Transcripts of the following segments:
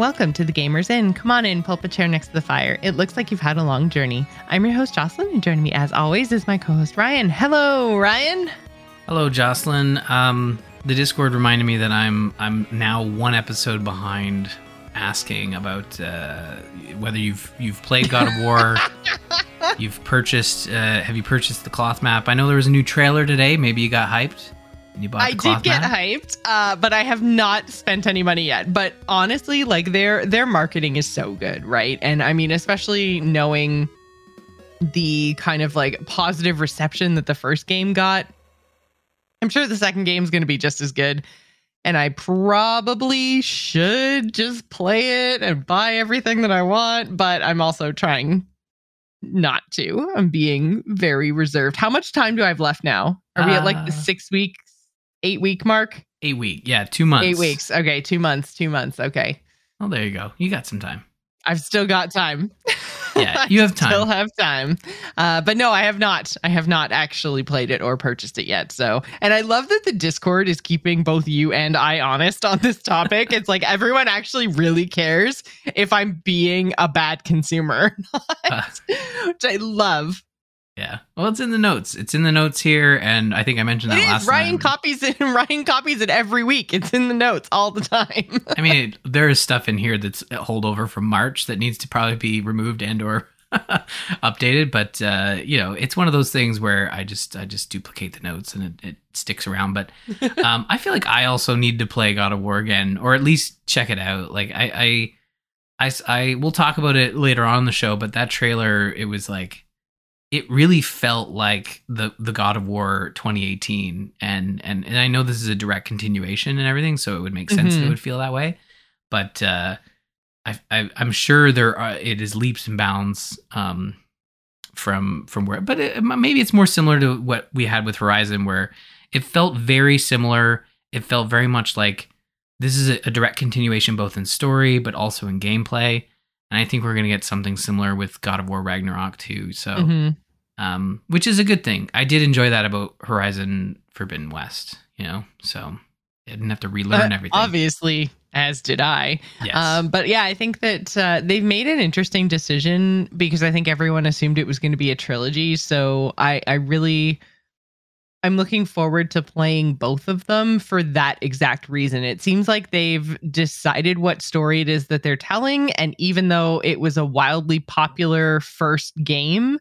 Welcome to the Gamers Inn. Come on in, pull up a chair next to the fire. It looks like you've had a long journey. I'm your host, Jocelyn, and joining me as always is my co host, Ryan. Hello, Ryan. Hello, Jocelyn. Um, the Discord reminded me that I'm I'm now one episode behind asking about uh, whether you've you've played God of War. you've purchased. Uh, have you purchased the cloth map? I know there was a new trailer today. Maybe you got hyped. And You bought I did get map? hyped, uh, but I have not spent any money yet. But honestly, like their their marketing is so good, right? And I mean, especially knowing the kind of like positive reception that the first game got, I'm sure the second game is going to be just as good. And I probably should just play it and buy everything that I want, but I'm also trying not to. I'm being very reserved. How much time do I have left now? Are we at like the Uh, six weeks, eight week mark? Eight week. Yeah, two months. Eight weeks. Okay, two months. Two months. Okay, Oh, there you go. You got some time. I've still got time. Yeah, you have I Still have time. Uh, but no, I have not. I have not actually played it or purchased it yet. So, and I love that the Discord is keeping both you and I honest on this topic. it's like everyone actually really cares if I'm being a bad consumer, or not, which I love. Yeah. Well, it's in the notes. It's in the notes here, and I think I mentioned that It last is. Ryan time. copies it. Ryan copies it every week. It's in the notes all the time. I mean, it, there is stuff in here that's a holdover from March that needs to probably be removed and or updated. But uh, you know, it's one of those things where I just I just duplicate the notes and it, it sticks around. But um, I feel like I also need to play God of War again, or at least check it out. Like I I I, s- I- we'll talk about it later on in the show. But that trailer, it was like. It really felt like the the God of War 2018, and and and I know this is a direct continuation and everything, so it would make sense that Mhm. it would feel that way but uh, I, I, I'm sure there are, it is leaps and bounds um, from from where, but it, maybe it's more similar to what we had with Horizon, where it felt very similar. It felt very much like this is a, a direct continuation, both in story but also in gameplay. And I think we're going to get something similar with God of War Ragnarok too. So, Mhm. um, which is a good thing. I did enjoy that about Horizon Forbidden West. You know, so I didn't have to relearn Uh, everything. Obviously, as did I. yes. Um, but yeah, I think that uh, they've made an interesting decision because I think everyone assumed it was going to be a trilogy. So I, I really, I'm looking forward to playing both of them for that exact reason. It seems like they've decided what story it is that they're telling, and even though it was a wildly popular first game.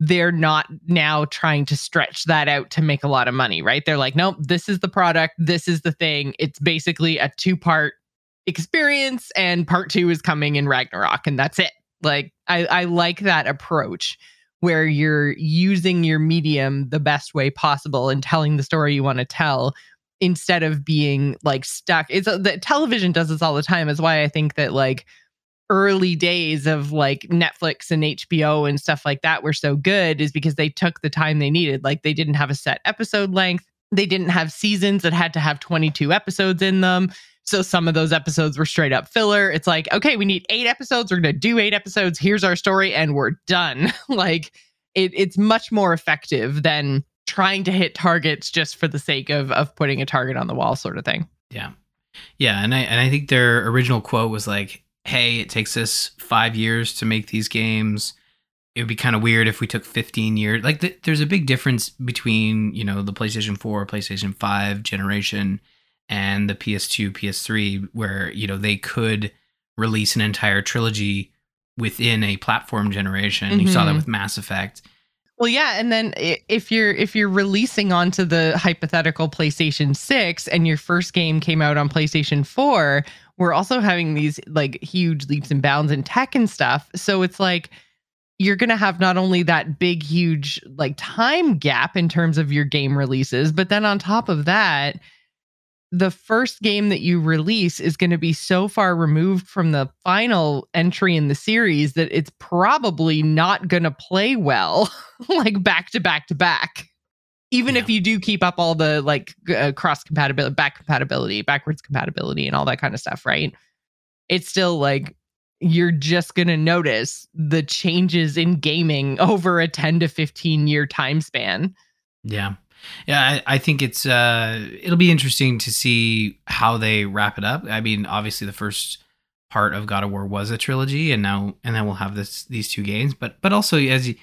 They're not now trying to stretch that out to make a lot of money, right? They're like, nope, this is the product. This is the thing. It's basically a two part experience and part two is coming in Ragnarok and that's it. Like I, I like that approach where you're using your medium the best way possible and telling the story you want to tell instead of being like stuck. It's uh, that television does this all the time. Is why I think that like early days of like Netflix and HBO and stuff like that were so good is because they took the time they needed. Like they didn't have a set episode length. They didn't have seasons that had to have 22 episodes in them. So some of those episodes were straight up filler. It's like, okay, we need eight episodes. We're going to do eight episodes. Here's our story, and we're done. like, it, it's much more effective than trying to hit targets just for the sake of of putting a target on the wall, sort of thing. Yeah. Yeah, and I and I think their original quote was like, "Hey, it takes us 5 years to make these games. It would be kind of weird if we took 15 years." Like th- there's a big difference between, you know, the PlayStation 4, PlayStation 5 generation and the PS2, PS3 where, you know, they could release an entire trilogy within a platform generation. You saw that Mhm. with Mass Effect. Well, yeah, and then if you're if you're releasing onto the hypothetical PlayStation 6 and your first game came out on PlayStation 4, we're also having these like huge leaps and bounds in tech and stuff. So it's like you're going to have not only that big huge like time gap in terms of your game releases, but then on top of that, the first game that you release is going to be so far removed from the final entry in the series that it's probably not going to play well like back to back to back. Even if you do keep up all the like uh, cross compatibility back compatibility backwards compatibility and all that kind of stuff right? It's still like you're just going to notice the changes in gaming over a 10 to 15 year time span. Yeah. Yeah, I, I think it's uh it'll be interesting to see how they wrap it up. I mean, obviously the first part of God of War was a trilogy, and now and then we'll have this these two games. But but also as you,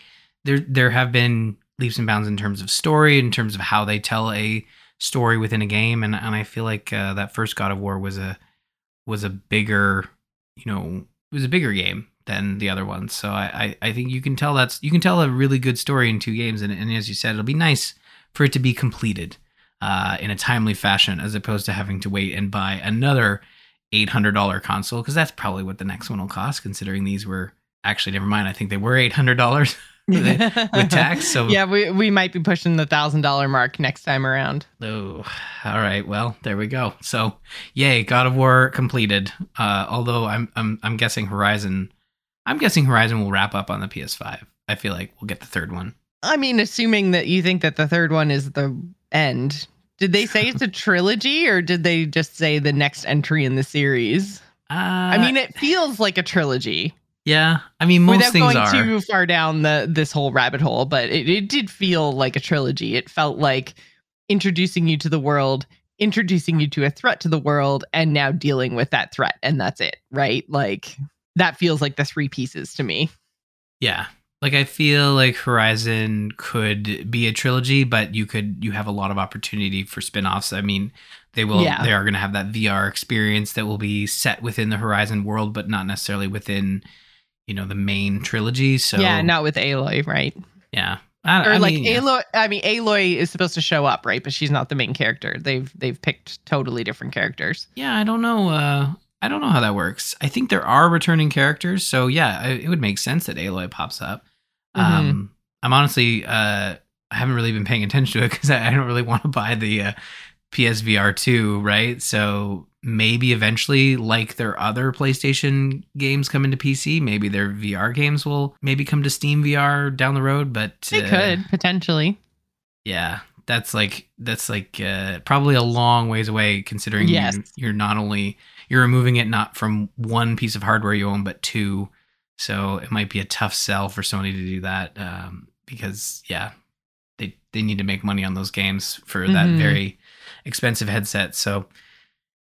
there there have been leaps and bounds in terms of story, in terms of how they tell a story within a game, and and I feel like uh, that first God of War was a was a bigger you know it was a bigger game than the other ones. So I, I, I think you can tell that's you can tell a really good story in two games, and, and as you said, it'll be nice for it to be completed uh, in a timely fashion, as opposed to having to wait and buy another eight hundred dollar console because that's probably what the next one will cost. Considering these were actually never mind, I think they were eight hundred dollars with tax. So yeah, we we might be pushing the thousand dollar mark next time around. Oh, all right. Well, there we go. So yay, God of War completed. Uh, although I'm I'm I'm guessing Horizon I'm guessing Horizon will wrap up on the PS5. I feel like we'll get the third one. I mean, assuming that you think that the third one is the end. Did they say it's a trilogy or did they just say the next entry in the series? Uh, I mean, it feels like a trilogy. Yeah, I mean, most Without things going are. too far down the this whole rabbit hole, but it, it did feel like a trilogy. It felt like introducing you to the world, introducing you to a threat to the world, and now dealing with that threat, and that's it, right? Like that feels like the three pieces to me. Yeah. Like I feel like Horizon could be a trilogy, but you could you have a lot of opportunity for spin-offs. I mean, they will Yeah. they are going to have that VR experience that will be set within the Horizon world, but not necessarily within you know the main trilogy. So yeah, not with Aloy, right? yeah. I, Or I like mean, yeah. Aloy. I mean, Aloy is supposed to show up, right? But she's not the main character. They've they've picked totally different characters. Yeah, I don't know. Uh, I don't know how that works. I think there are returning characters, so yeah, I, it would make sense that Aloy pops up. Mm-hmm. Um, I'm honestly, uh, I haven't really been paying attention to it because I, I don't really want to buy the uh, PSVR two, right? So maybe eventually, like their other PlayStation games come into PC, maybe their VR games will maybe come to Steam VR down the road. But They uh, could potentially. yeah that's like that's like uh, probably a long ways away considering Yes. you, you're not only you're removing it not from one piece of hardware you own but two so it might be a tough sell for sony to do that um, because yeah they they need to make money on those games for that Mhm. very expensive headset so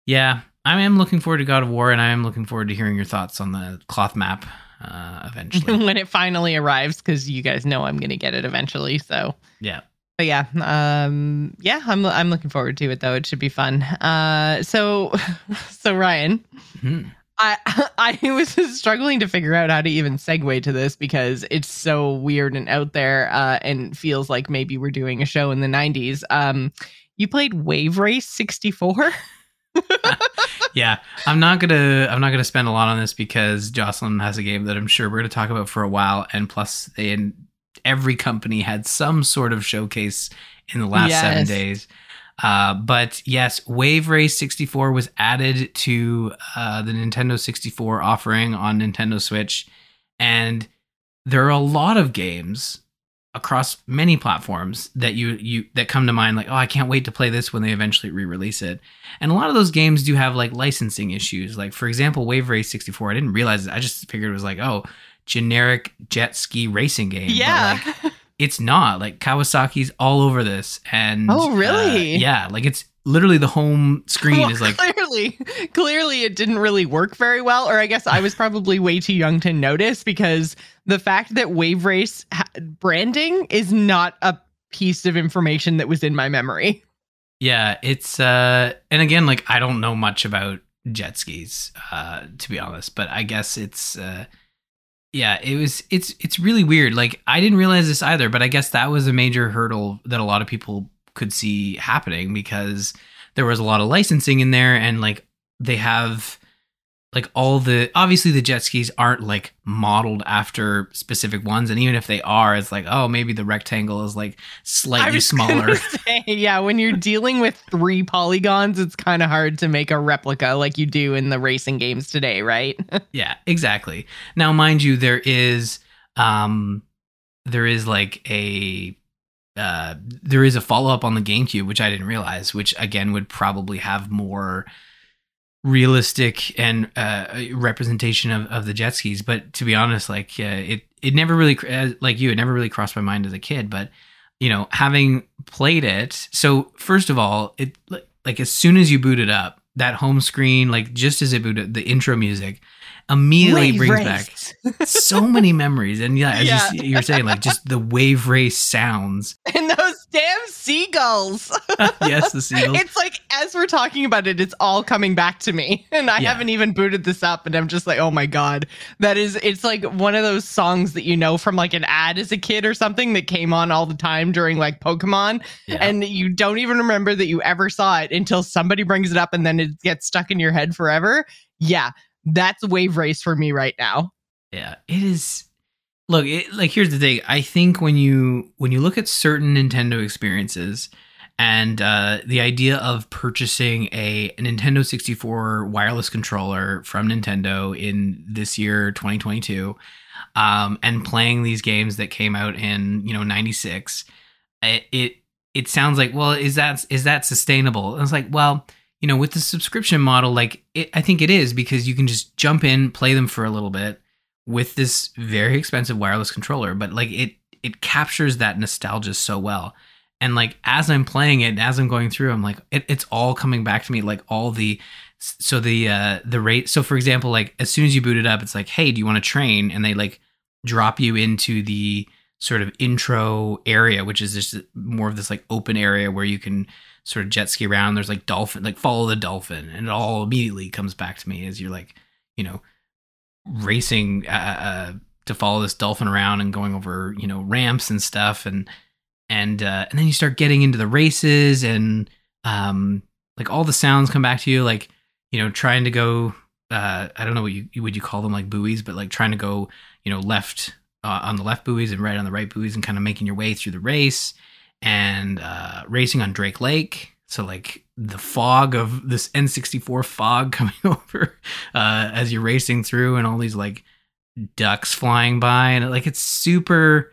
yeah i am looking forward to god of war and i am looking forward to hearing your thoughts on the cloth map uh, eventually when it finally arrives, because you guys know I'm going to get it eventually. So, yeah but yeah, um, yeah, I'm I'm looking forward to it though. It should be fun. Uh, so, so Ryan, Mhm. I I was struggling to figure out how to even segue to this because it's so weird and out there, uh, and feels like maybe we're doing a show in the '90s. Um, you played Wave Race '64. yeah i'm not gonna i'm not gonna spend a lot on this because jocelyn has a game that i'm sure we're gonna talk about for a while and plus they every company had some sort of showcase in the last seven days uh, but yes wave race 64 was added to uh, the nintendo 64 offering on nintendo switch and there are a lot of games across many platforms that you you that come to mind like oh I can't wait to play this when they eventually re-release it. And a lot of those games do have like licensing issues. Like for example, Wave Race 64, I didn't realize it. I just figured it was like, oh, generic jet ski racing game. But, yeah. like, it's not. Like Kawasaki's all over this and Oh, really? uh, yeah, like it's literally the home screen Well, is like clearly clearly it didn't really work very well or i guess i was probably way too young to notice because the fact that wave race ha- branding is not a piece of information that was in my memory Yeah, it's uh and again like I don't know much about jet skis uh to be honest, but I guess it's uh yeah, it was it's it's really weird. Like I didn't realize this either, but I guess that was a major hurdle that a lot of people could see happening because there was a lot of licensing in there and like they have like all the obviously the jet skis aren't like modeled after specific ones and even if they are it's like oh maybe the rectangle is like slightly smaller say, yeah when you're dealing with three polygons it's kind of hard to make a replica like you do in the racing games today right Yeah, exactly. Now, mind you, there is um there is like a uh there is a follow up on the GameCube, which I didn't realize, which again would probably have more realistic and uh representation of, of the jet skis. But to be honest, like uh, it it never really like you, it never really crossed my mind as a kid. But you know, having played it, so first of all, it like as soon as you boot it up, that home screen, like just as it booted, the intro music immediately Wave brings race. back so many memories. And yeah, as Yeah. You, you're saying, like just the wave race sounds. and those damn seagulls. yes, the seagulls. It's like as we're talking about it, it's all coming back to me. And I Yeah. haven't even booted this up and I'm just like, oh my God. That is it's like one of those songs that you know from like an ad as a kid or something that came on all the time during like Pokemon. Yeah. And you don't even remember that you ever saw it until somebody brings it up and then it gets stuck in your head forever. Yeah. That's wave race for me right now. Yeah, it is. Look, it, like here's the thing. I think when you when you look at certain Nintendo experiences, and uh, the idea of purchasing a, a Nintendo 64 wireless controller from Nintendo in this year 2022, um, and playing these games that came out in you know 96, it, it it sounds like well is that is that sustainable? And it's like well you know with the subscription model like it, I think it is because you can just jump in play them for a little bit with this very expensive wireless controller, but like it it captures that nostalgia so well. And like as I'm playing it, as I'm going through, I'm like it, it's all coming back to me. Like all the so the uh the rate. So for example, like as soon as you boot it up, it's like, hey, do you want to train? And they like drop you into the sort of intro area, which is just more of this like open area where you can sort of jet ski around. There's like dolphin, like follow the dolphin, and it all immediately comes back to me as you're like, you know, racing uh, uh, to follow this dolphin around and going over you know ramps and stuff. And and uh, and then you start getting into the races and um like all the sounds come back to you like you know trying to go uh I don't know what you would you call them like buoys but like trying to go you know left uh, on the left buoys and right on the right buoys and kind of making your way through the race. And uh racing on Drake Lake. So like the fog of this N64 fog coming over uh, as you're racing through, and all these like ducks flying by, and like it's super,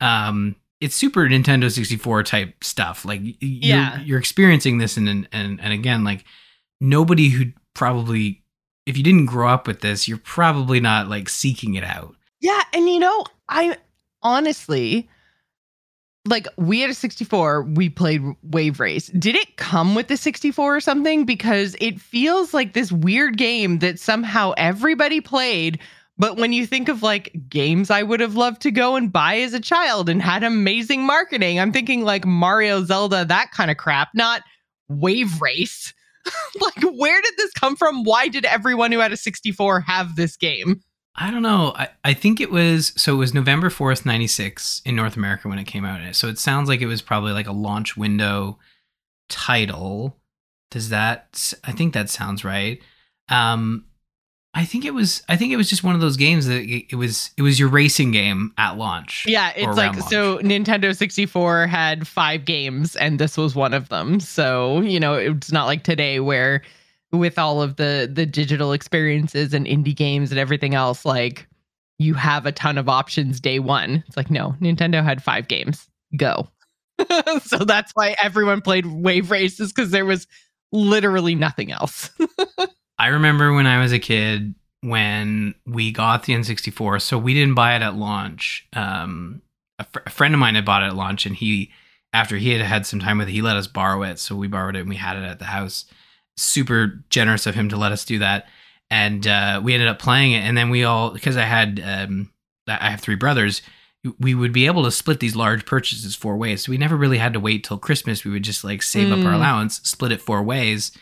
um, it's super Nintendo 64 type stuff. Like you're, Yeah. you're experiencing this, and and and again, like nobody who probably, if you didn't grow up with this, you're probably not like seeking it out. Yeah, and you know, I honestly like we had a 64, we played Wave Race. Did it come with the 64 or something because it feels like this weird game that somehow everybody played but when you think of like games I would have loved to go and buy as a child and had amazing marketing, I'm thinking like Mario, Zelda, that kind of crap, not Wave Race. like, where did this come from? Why did everyone who had a 64 have this game? I don't know. I, I think it was so it was November 4th, 96 in North America when it came out. So it sounds like it was probably like a launch window title. Does that I think that sounds right. Um I think it was I think it was just one of those games that it, it was it was your racing game at launch. Yeah, it's like around so Nintendo 64 had five games and this was one of them. So, you know, it's not like today where with all of the the digital experiences and indie games and everything else like you have a ton of options day 1. It's like no, Nintendo had five games. Go. so that's why everyone played Wave Races cuz there was literally nothing else. I remember when I was a kid when we got the N64. So we didn't buy it at launch. Um, a, fr- a friend of mine had bought it at launch, and he, after he had had some time with it, he let us borrow it. So we borrowed it and we had it at the house. Super generous of him to let us do that. And uh, we ended up playing it. And then we all, because I had, um, I have three brothers, we would be able to split these large purchases four ways. So we never really had to wait till Christmas. We would just like save up our Mm. allowance, split it four ways.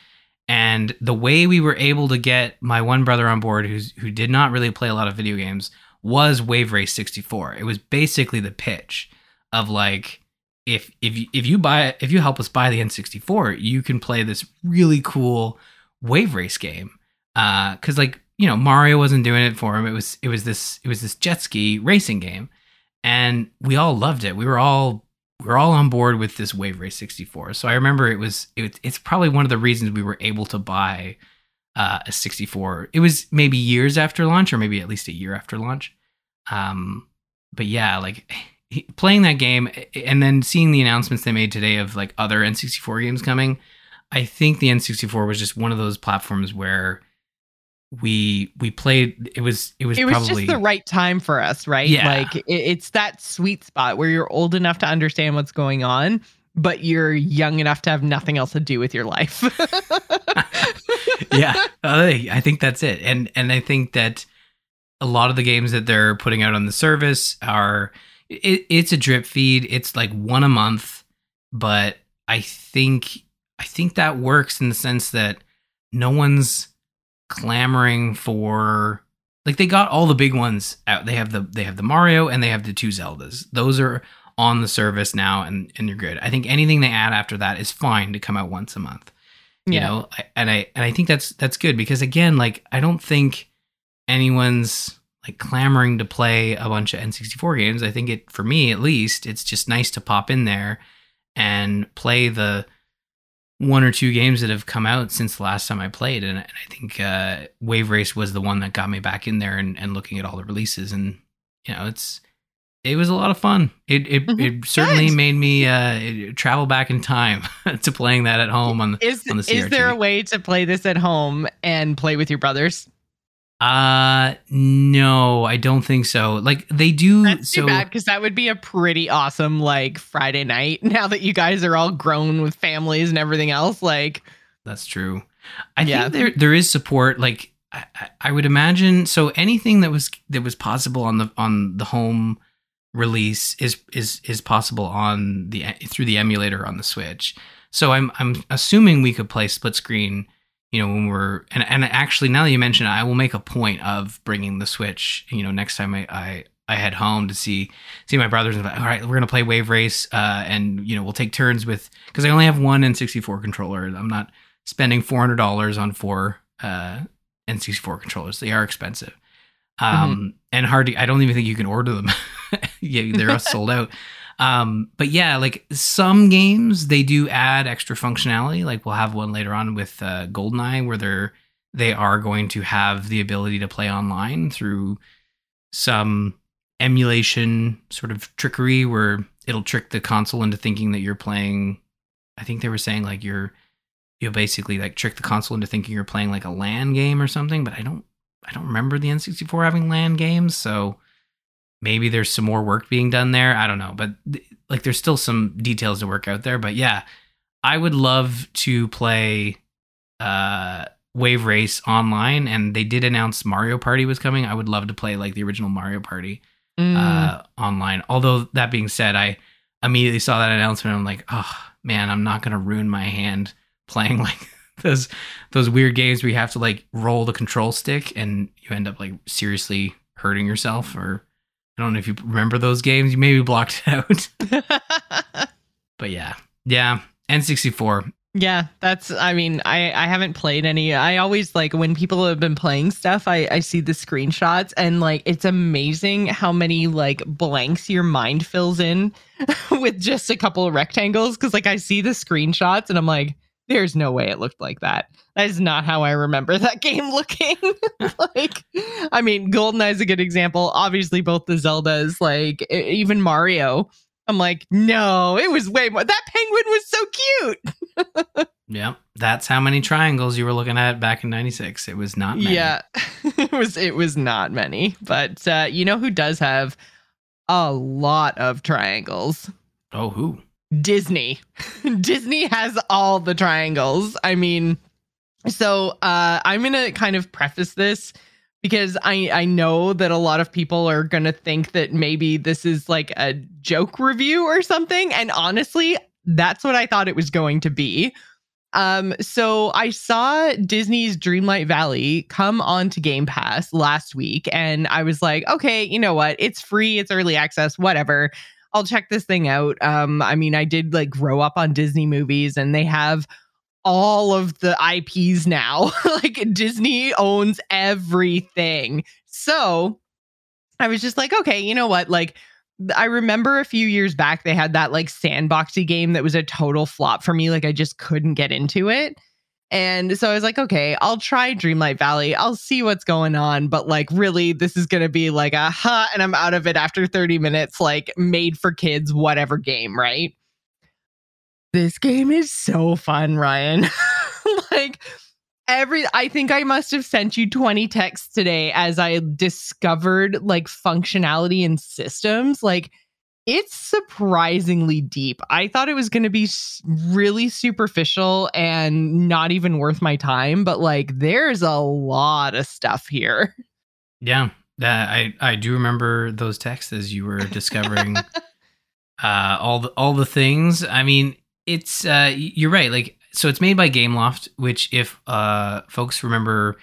And the way we were able to get my one brother on board, who's who did not really play a lot of video games, was Wave Race 64. It was basically the pitch of like, if if you, if you buy if you help us buy the N64, you can play this really cool Wave Race game. Uh, because like you know Mario wasn't doing it for him. It was it was this it was this jet ski racing game, and we all loved it. We were all we were all on board with this Wave Race 64. So I remember it was it, it's probably one of the reasons we were able to buy uh, a 64. It was maybe years after launch, or maybe at least a year after launch. Um, but yeah, like playing that game and then seeing the announcements they made today of like other N64 games coming. I think the N64 was just one of those platforms where we we played. It was it was it was probably just the right time for us, right? Yeah. Like it, it's that sweet spot where you're old enough to understand what's going on, but you're young enough to have nothing else to do with your life. yeah, I think that's it. And and I think that a lot of the games that they're putting out on the service are it, it's a drip feed. It's like one a month, but I think I think that works in the sense that no one's clamoring for like they got all the big ones out. They have the they have the Mario and they have the two Zeldas. Those are on the service now and and you're good. I think anything they add after that is fine to come out once a month. You Yeah. know, I- and I and I think that's that's good because again, like I don't think anyone's like clamoring to play a bunch of N64 games. I think it for me at least, it's just nice to pop in there and play the one or two games that have come out since the last time I played. And, and I think uh, Wave Race was the one that got me back in there and, and looking at all the releases. And you know, it's it was a lot of fun. It it, Mhm. it certainly Good. made me uh, travel back in time to playing that at home on the Is on the is there a way to play this at home and play with your brothers? Uh no, I don't think so. Like they do That's so too bad because that would be a pretty awesome like Friday night. Now that you guys are all grown with families and everything else, like That's true. I Yeah. think there there is support. Like I, I- I would imagine. So anything that was that was possible on the on the home release is is is possible on the through the emulator on the Switch. So I'm I'm assuming we could play split screen. You know when we're and and actually now that you mention it, I will make a point of bringing the Switch. You know next time I I, I head home to see see my brothers and like, all right, we're gonna play Wave Race, uh, and you know we'll take turns with because I only have one N64 controller. I'm not spending four hundred dollars on four uh, N64 controllers. They are expensive, um, and hard. To, I don't even think you can order them. yeah, they're all sold out. Um, but yeah, like some games, they do add extra functionality. Like we'll have one later on with uh, Goldeneye, where they're they are going to have the ability to play online through some emulation sort of trickery, where it'll trick the console into thinking that you're playing. I think they were saying like you're you'll basically like trick the console into thinking you're playing like a LAN game or something, but I don't I don't remember the N64 having LAN games, so maybe there's some more work being done there. I don't know, but like there's still some details to work out there, but yeah, I would love to play uh Wave Race online and they did announce Mario Party was coming. I would love to play like the original Mario Party mm, uh, online. Although that being said, I immediately saw that announcement. And I'm like, oh man, I'm not gonna ruin my hand playing like those those weird games where you have to like roll the control stick and you end up like seriously hurting yourself. Or I don't know if you remember those games. You maybe blocked out, but yeah, yeah. N64. yeah, that's. I mean, I I haven't played any. I always like when people have been playing stuff. I I see the screenshots and like it's amazing how many like blanks your mind fills in with just a couple of rectangles. Because like I see the screenshots and I'm like, there's no way it looked like that. That is not how I remember that game looking. like, I mean, GoldenEye is a good example. Obviously, both the Zeldas, like even Mario. I'm like, no, it was way more. That penguin was so cute. Yeah, that's how many triangles you were looking at back in '96. It was not many. Yeah, it was. It was not many, but uh, you know who does have a lot of triangles? Oh, who? Disney. Disney has all the triangles. I mean, so uh, I'm gonna kind of preface this because I I know that a lot of people are gonna think that maybe this is like a joke review or something, and honestly, that's what I thought it was going to be. Um, so I saw Disney's Dreamlight Valley come onto Game Pass last week, and I was like, okay, you know what? It's free, it's early access, whatever. I'll check this thing out. Um, I mean, I did like grow up on Disney movies, and they have all of the IPs now. like Disney owns everything. So I was just like, okay, you know what? Like, I remember a few years back they had that like sandboxy game that was a total flop for me. Like, I just couldn't get into it. And so I was like, okay, I'll try Dreamlight Valley. I'll see what's going on. But like, really, this is going to be like a huh, and I'm out of it after 30 minutes, like made for kids, whatever game, right? This game is so fun, Ryan. like, every, I think I must have sent you 20 texts today as I discovered like functionality and systems. Like, it's surprisingly deep. I thought it was going to be really superficial and not even worth my time, but like there's a lot of stuff here. Yeah, that I I do remember those texts as you were discovering uh all the all the things. I mean, it's uh you're right. Like so it's made by Gameloft, which if uh folks remember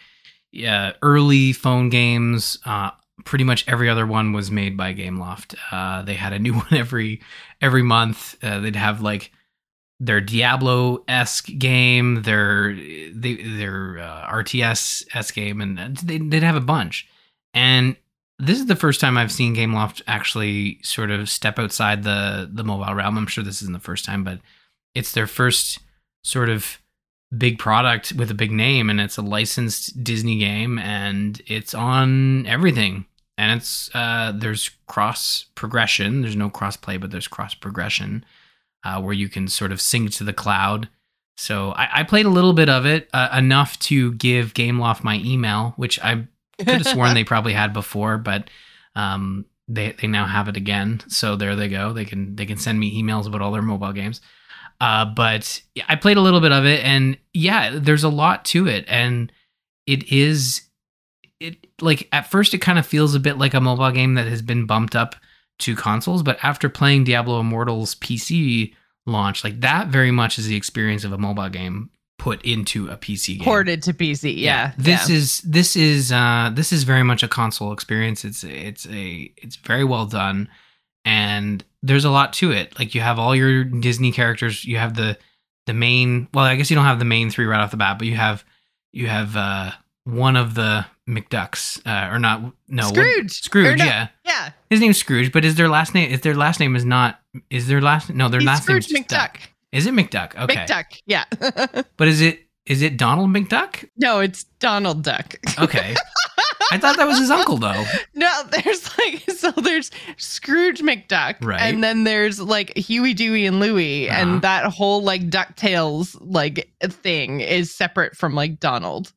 yeah, early phone games, uh pretty much every other one was made by Gameloft. Uh, they had a new one every every month. Uh, they'd have like their Diablo esque game, their their uh, RTS s game, and they, would have a bunch. And this is the first time I've seen Gameloft actually sort of step outside the the mobile realm. I'm sure this isn't the first time, but it's their first sort of big product with a big name and it's a licensed Disney game and it's on everything and it's uh, there's cross progression. There's no cross play, but there's cross progression uh, where you can sort of sync to the cloud. So I, I played a little bit of it, uh, enough to give Gameloft my email, which I could have sworn they probably had before, but um, they they now have it again. So there they go. They can they can send me emails about all their mobile games. Uh, but I played a little bit of it, and yeah, there's a lot to it, and it is it like at first it kind of feels a bit like a mobile game that has been bumped up to consoles, but after playing Diablo Immortal's PC launch, like that very much is the experience of a mobile game put into a PC game. Ported to PC, yeah. yeah. This yeah. is this is uh this is very much a console experience. It's it's a it's very well done and there's a lot to it. Like you have all your Disney characters, you have the the main well, I guess you don't have the main three right off the bat, but you have you have uh one of the McDucks, uh, or not? No, Scrooge. What, Scrooge. No, yeah, yeah. His name's Scrooge, but is their last name? Is their last name is not? Is their last? No, their He's last name is McDuck. Duck. Is it McDuck? Okay, McDuck. Yeah. but is it is it Donald McDuck? No, it's Donald Duck. Okay. I thought that was his uncle though. No, there's like so there's Scrooge McDuck, right? And then there's like Huey, Dewey, and Louie, uh-huh. and that whole like Ducktales like thing is separate from like Donald.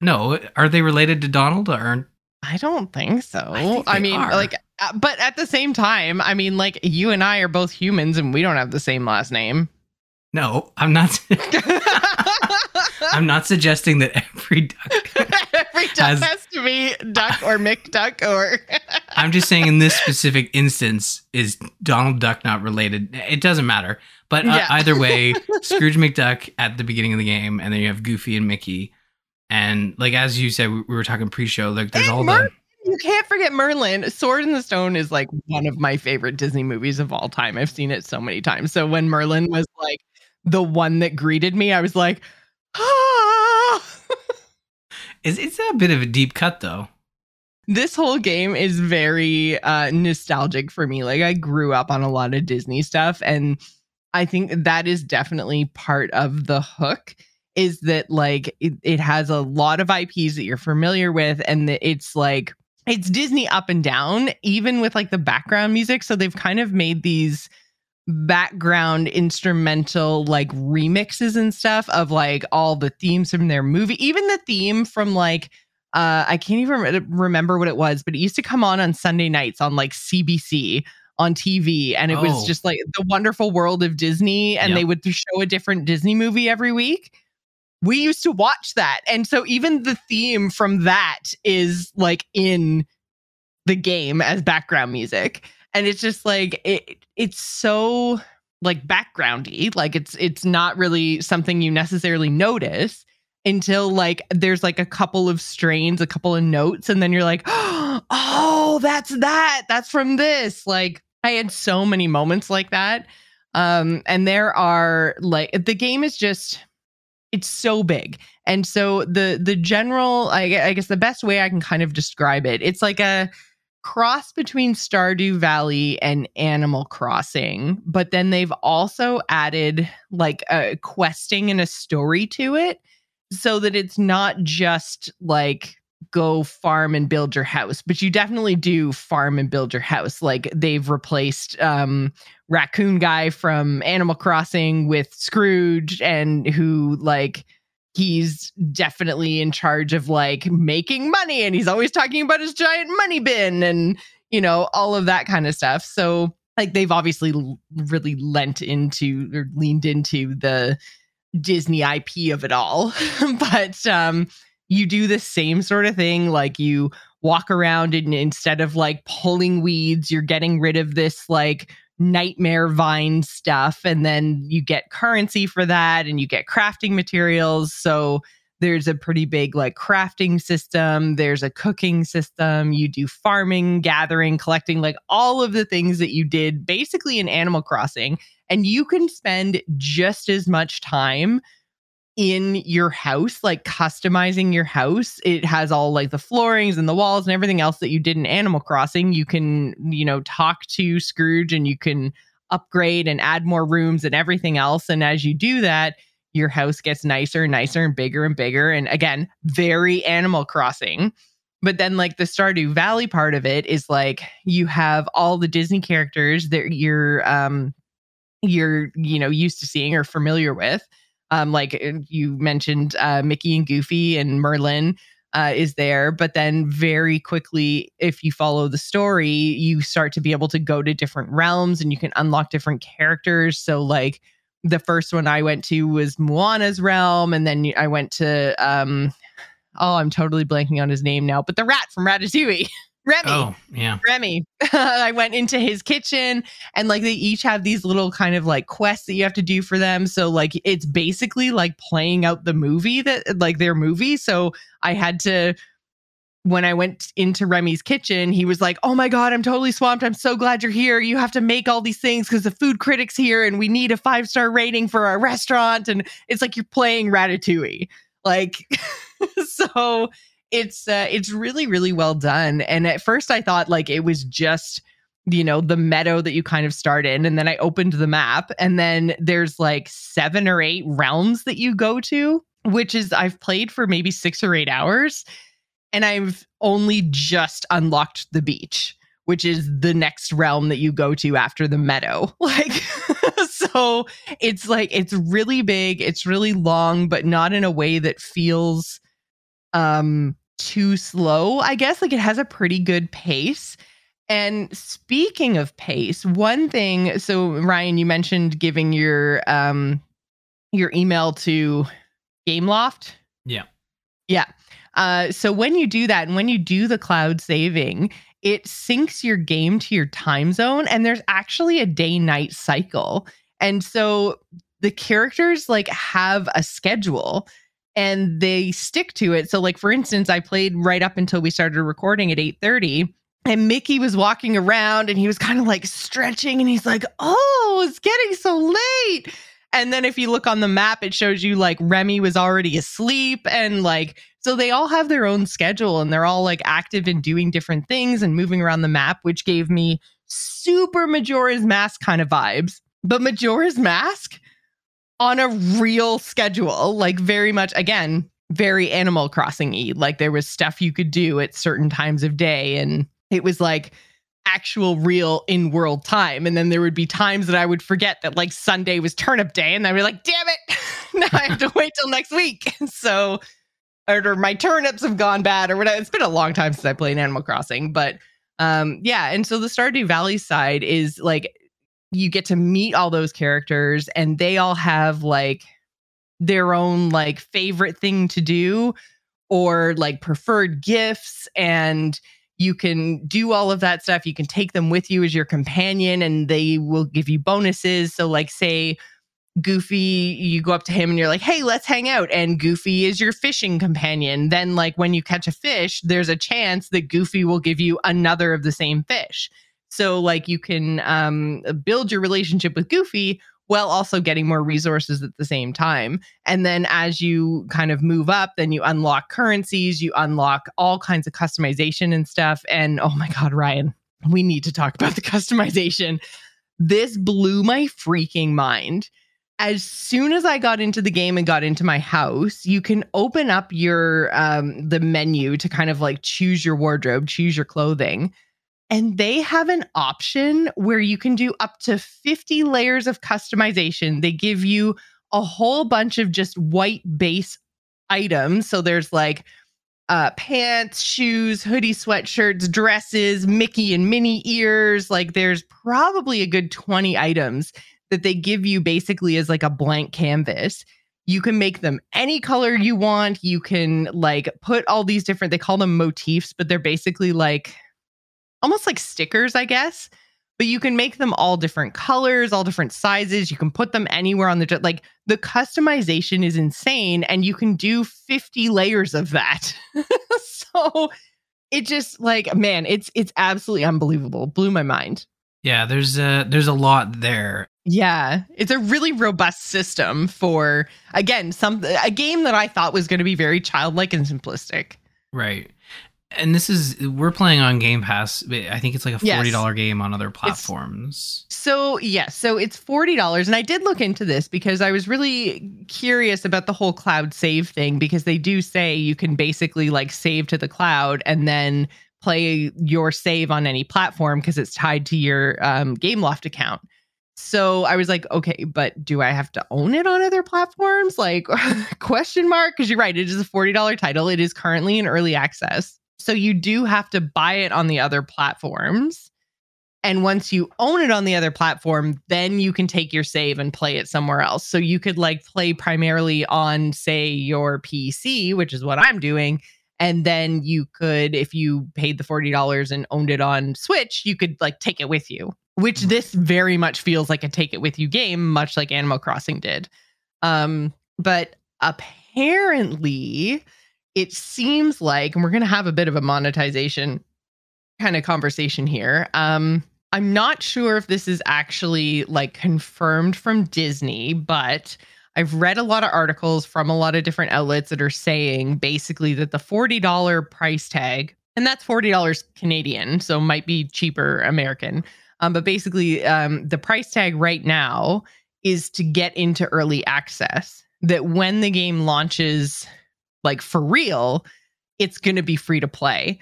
No, are they related to Donald or? I don't think so. I, I mean, are. like, uh, but at the same time, I mean, like, you and I are both humans, and we don't have the same last name. No, I'm not. I'm not suggesting that every duck. every duck has, has, to be Duck or McDuck or. I'm just saying, in this specific instance, is Donald Duck not related? It doesn't matter. But uh, yeah. either way, Scrooge McDuck at the beginning of the game, and then you have Goofy and Mickey and like as you said, we, were talking pre-show. Like there's and all Mer- the you can't forget Merlin. Sword in the Stone is like one of my favorite Disney movies of all time. I've seen it so many times. So when Merlin was like the one that greeted me, I was like, ah. is it's a bit of a deep cut though. This whole game is very uh, nostalgic for me. Like I grew up on a lot of Disney stuff, and I think that is definitely part of the hook is that like it, it has a lot of IPs that you're familiar with, and that it's like it's Disney up and down, even with like the background music. So they've kind of made these background instrumental like remixes and stuff of like all the themes from their movie, even the theme from like uh I can't even remember what it was, but it used to come on on Sunday nights on like CBC on TV and it oh. was just like the wonderful world of Disney and yep. they would show a different Disney movie every week we used to watch that. And so even the theme from that is like in the game as background music. And it's just like it it's so like backgroundy. Like it's it's not really something you necessarily notice until like there's like a couple of strains, a couple of notes, and then you're like, oh, that's that. That's from this. Like I had so many moments like that. Um, and there are like the game is just it's so big. And so the the general I, I, guess the best way i can kind of describe it it's like a cross between stardew valley and animal crossing but then they've also added like a questing and a story to it so that it's not just like go farm and build your house but you definitely do farm and build your house. Like they've replaced um raccoon guy from animal crossing with scrooge and who like he's definitely in charge of like making money and he's always talking about his giant money bin and you know, all of that kind of stuff. So like they've obviously really lent into or leaned into the Disney IP of it all. but um you do the same sort of thing like you walk around and instead of like pulling weeds, you're getting rid of this like nightmare vine stuff and then you get currency for that and you get crafting materials. So there's a pretty big like crafting system, there's a cooking system, you do farming, gathering, collecting, like all of the things that you did basically in Animal Crossing. And you can spend just as much time in your house, like customizing your house. It has all like the floorings and the walls and everything else that you did in Animal Crossing. You can, you know, talk to Scrooge and you can upgrade and add more rooms and everything else. And as you do that, your house gets nicer and nicer and bigger and bigger. And again, very Animal Crossing. But then, like the Stardew Valley part of it is like you have all the Disney characters that you're, um, you're, you know, used to seeing or familiar with. Um, like uh, you mentioned, uh, Mickey and Goofy and Merlin uh, is there. But then, very quickly, if you follow the story, you start to be able to go to different realms and you can unlock different characters. So, like, the first one I went to was Moana's realm, and then I went to um oh, I'm totally blanking on his name now, but the rat from Ratatouille. Remy. Oh, yeah. Remy. I went into his kitchen and like they each have these little kind of like quests that you have to do for them. So like it's basically like playing out the movie that like their movie. So I had to when I went into Remy's kitchen, he was like, Oh my God, I'm totally swamped. I'm so glad you're here. You have to make all these things because the food critic's here and we need a five star rating for our restaurant. And it's like you're playing Ratatouille. Like, so it's, uh, it's really, really well done. And at first I thought like it was just, you know, the meadow that you kind of start in. And then I opened the map and then there's like seven or eight realms that you go to, which is I've played for maybe six or eight hours and I've only just unlocked the beach, which is the next realm that you go to after the meadow. Like, so it's like, it's really big, it's really long, but not in a way that feels um too slow, I guess. Like, it has a pretty good pace. And speaking of pace, one thing, so Ryan, you mentioned giving your um your email to Gameloft. Yeah. Yeah. Uh, so when you do that and when you do the cloud saving, it syncs your game to your time zone and there's actually a day night cycle. And so the characters like have a schedule and they stick to it. So like for instance, I played right up until we started recording at 8:30 and Mickey was walking around and he was kind of like stretching and he's like, "Oh, it's getting so late." And then if you look on the map, it shows you like Remy was already asleep and like so they all have their own schedule and they're all like active in doing different things and moving around the map, which gave me super Majora's Mask kind of vibes. But Majora's Mask on a real schedule, like very much again, very Animal Crossing y. Like there was stuff you could do at certain times of day and it was like actual real in world time. And then there would be times that I would forget that like Sunday was turnip day and I'd be like, damn it, now I have to wait till next week. so or, my turnips have gone bad or whatever. It's been a long time since I played Animal Crossing, but um, yeah. And so the Stardew Valley side is like you get to meet all those characters, and they all have like their own like favorite thing to do or like preferred gifts and you can do all of that stuff you can take them with you as your companion and they will give you bonuses so like say Goofy, you go up to him and you're like, hey, let's hang out. And Goofy is your fishing companion. Then, like, when you catch a fish, there's a chance that Goofy will give you another of the same fish. So, like, you can um, build your relationship with Goofy while also getting more resources at the same time. And then, as you kind of move up, then you unlock currencies, you unlock all kinds of customization and stuff. And oh my God, Ryan, we need to talk about the customization. This blew my freaking mind as soon as I got into the game and got into my house, you can open up your um the menu to kind of like choose your wardrobe, choose your clothing. And they have an option where you can do up to 50 layers of customization. They give you a whole bunch of just white base items. So there's like uh, pants, shoes, hoodie, sweatshirts, dresses, Mickey and Minnie ears. Like there's probably a good 20 items that they give you basically as like a blank canvas. You can make them any color you want. You can like put all these different, they call them motifs, but they're basically like almost like stickers, I guess. But you can make them all different colors, all different sizes. You can put them anywhere on the like the customization is insane and you can do 50 layers of that. so it just like man, it's it's absolutely unbelievable. Blew my mind. Yeah, there's a there's a lot there. Yeah, it's a really robust system for again some a game that I thought was going to be very childlike and simplistic. Right. And this is we're playing on Game Pass. I think it's like a forty dollar Yes. game on other platforms. So yeah, so it's forty dollars, and I did look into this because I was really curious about the whole cloud save thing because they do say you can basically like save to the cloud and then play your save on any platform because it's tied to your um, GameLoft account. So I was like, okay, but do I have to own it on other platforms? Like question mark? Because you're right, it is a forty dollar title. It is currently in early access, so you do have to buy it on the other platforms. And once you own it on the other platform, then you can take your save and play it somewhere else. So you could like play primarily on, say, your PC, which is what I'm doing. And then you could, if you paid the $40 and owned it on Switch, you could like take it with you, which this very much feels like a take it with you game, much like Animal Crossing did. Um, but apparently, it seems like, and we're going to have a bit of a monetization kind of conversation here. Um, I'm not sure if this is actually like confirmed from Disney, but I've read a lot of articles from a lot of different outlets that are saying basically that the $40 price tag, and that's $40 Canadian, so might be cheaper American. Um, but basically, um, the price tag right now is to get into early access. That when the game launches, like for real, it's going to be free to play.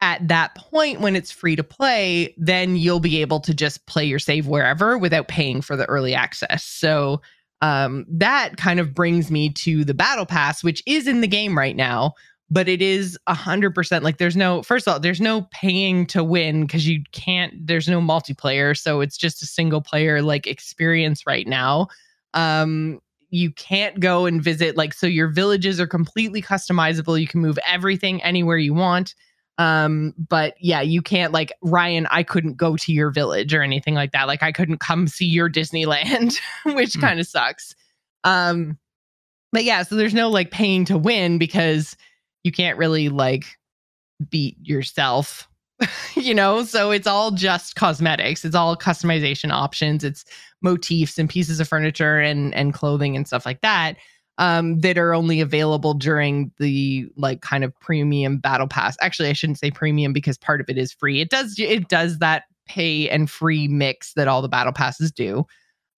At that point when it's free to play then you'll be able to just play your save wherever without paying for the early access. So um, that kind of brings me to the battle pass which is in the game right now but it is a hundred percent like there's no first of all there's no paying to win because you can't there's no multiplayer so it's just a single player like experience right now. Um you can't go and visit like so your villages are completely customizable. You can move everything anywhere you want. Um but yeah you can't like ryan i couldn't go to your village or anything like that. Like i couldn't come see your disneyland which Hmm. kind of sucks. Um but yeah so there's no like paying to win because you can't really like beat yourself you know? So it's all just cosmetics. It's all customization options. It's motifs and pieces of furniture and and clothing and stuff like that um, that are only available during the like kind of premium battle pass. Actually, I shouldn't say premium because part of it is free. It does it does that pay and free mix that all the battle passes do.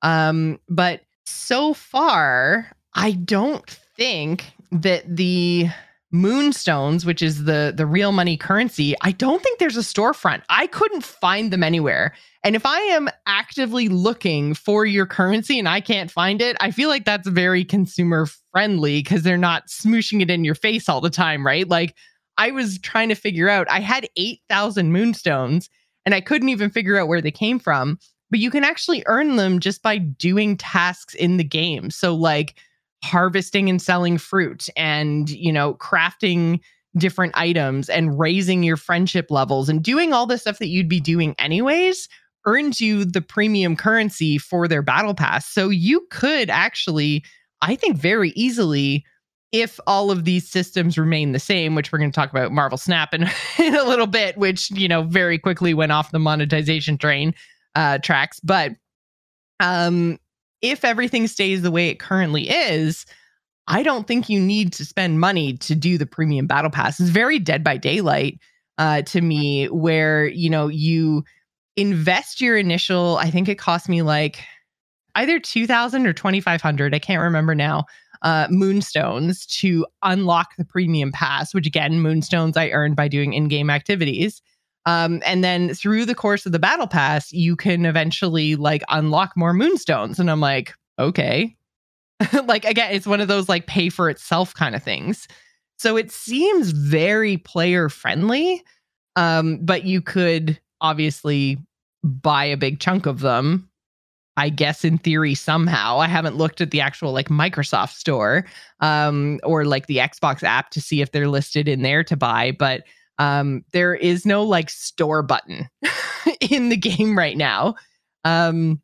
Um, but so far, I don't think that the moonstones which is the the real money currency i don't think there's a storefront i couldn't find them anywhere and if I am actively looking for your currency and I can't find it, I feel like that's very consumer friendly because they're not smooshing it in your face all the time, right? Like I was trying to figure out, I had 8,000 moonstones and I couldn't even figure out where they came from. But you can actually earn them just by doing tasks in the game. So, like harvesting and selling fruit and, you know, crafting different items and raising your friendship levels and doing all the stuff that you'd be doing anyways earns you the premium currency for their battle pass. So you could actually, I think, very easily, if all of these systems remain the same, which we're going to talk about Marvel Snap in, in a little bit, which, you know, very quickly went off the monetization train uh, tracks. But um, if everything stays the way it currently is, I don't think you need to spend money to do the premium battle pass. It's very Dead by Daylight uh, to me, where you know you invest your initial. I think it cost me like either two thousand or twenty five hundred. I can't remember now. Uh, moonstones to unlock the premium pass, which again, moonstones I earned by doing in-game activities. Um, and then through the course of the battle pass, you can eventually like unlock more moonstones. And I'm like, okay, like again, it's one of those like pay for itself kind of things. So it seems very player friendly. Um, but you could obviously buy a big chunk of them. I guess in theory somehow. I haven't looked at the actual like Microsoft store um, or like the Xbox app to see if they're listed in there to buy, but um, there is no like store button in the game right now. Um,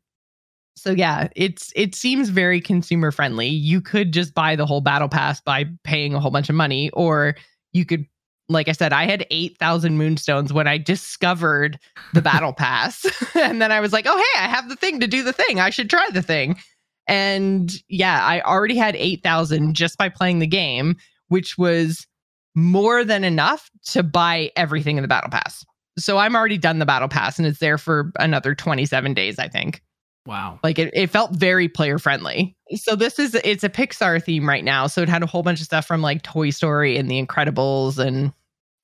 so yeah, it's it seems very consumer friendly. You could just buy the whole battle pass by paying a whole bunch of money, or you could, like I said, I had eight thousand moonstones when I discovered the battle pass, and then I was like, oh hey, I have the thing to do the thing. I should try the thing. And yeah, I already had eight thousand just by playing the game, which was more than enough to buy everything in the battle pass. So I'm already done the battle pass and it's there for another 27 days, I think. Wow. Like it, it felt very player friendly. So this is it's a Pixar theme right now. So it had a whole bunch of stuff from like Toy Story and The Incredibles and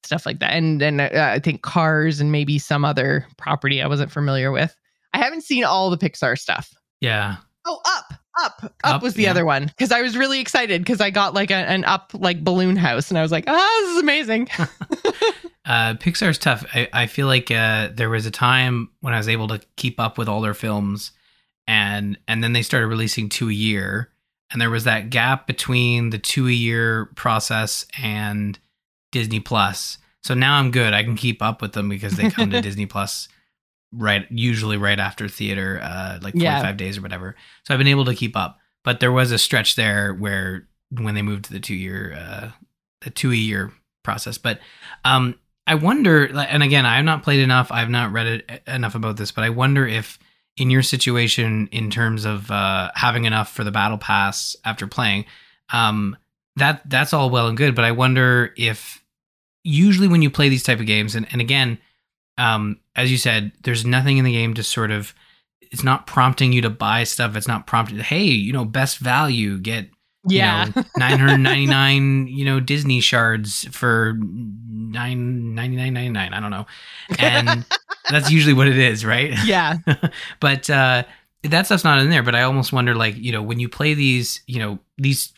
stuff like that. And and uh, I think Cars and maybe some other property I wasn't familiar with. I haven't seen all the Pixar stuff. Yeah. Oh, up, up, up, Up, was the yeah. other one because I was really excited because I got like a, an up like balloon house and I was like, ah, this is amazing. Uh, Pixar's tough. I, I feel like uh, there was a time when I was able to keep up with all their films, and and then they started releasing two a year, and there was that gap between the two a year process and Disney Plus. So now I'm good. I can keep up with them because they come to Disney Plus right usually right after theater, uh, like 45 Yeah. days or whatever. So I've been able to keep up. But there was a stretch there where when they moved to the two year uh, the two year process. But um, I wonder, and again, I have not played enough. I have not read it, enough about this, but I wonder if in your situation, in terms of uh, having enough for the battle pass after playing, um, that that's all well and good. But I wonder if usually when you play these type of games, and, and again, um, as you said, there's nothing in the game to sort of it's not prompting you to buy stuff. It's not prompting, hey, you know, best value, get yeah. you know, 999 you know disney shards for 999.99 i don't know and that's usually what it is right yeah. but uh that stuff's not in there but i almost wonder like you know when you play these you know these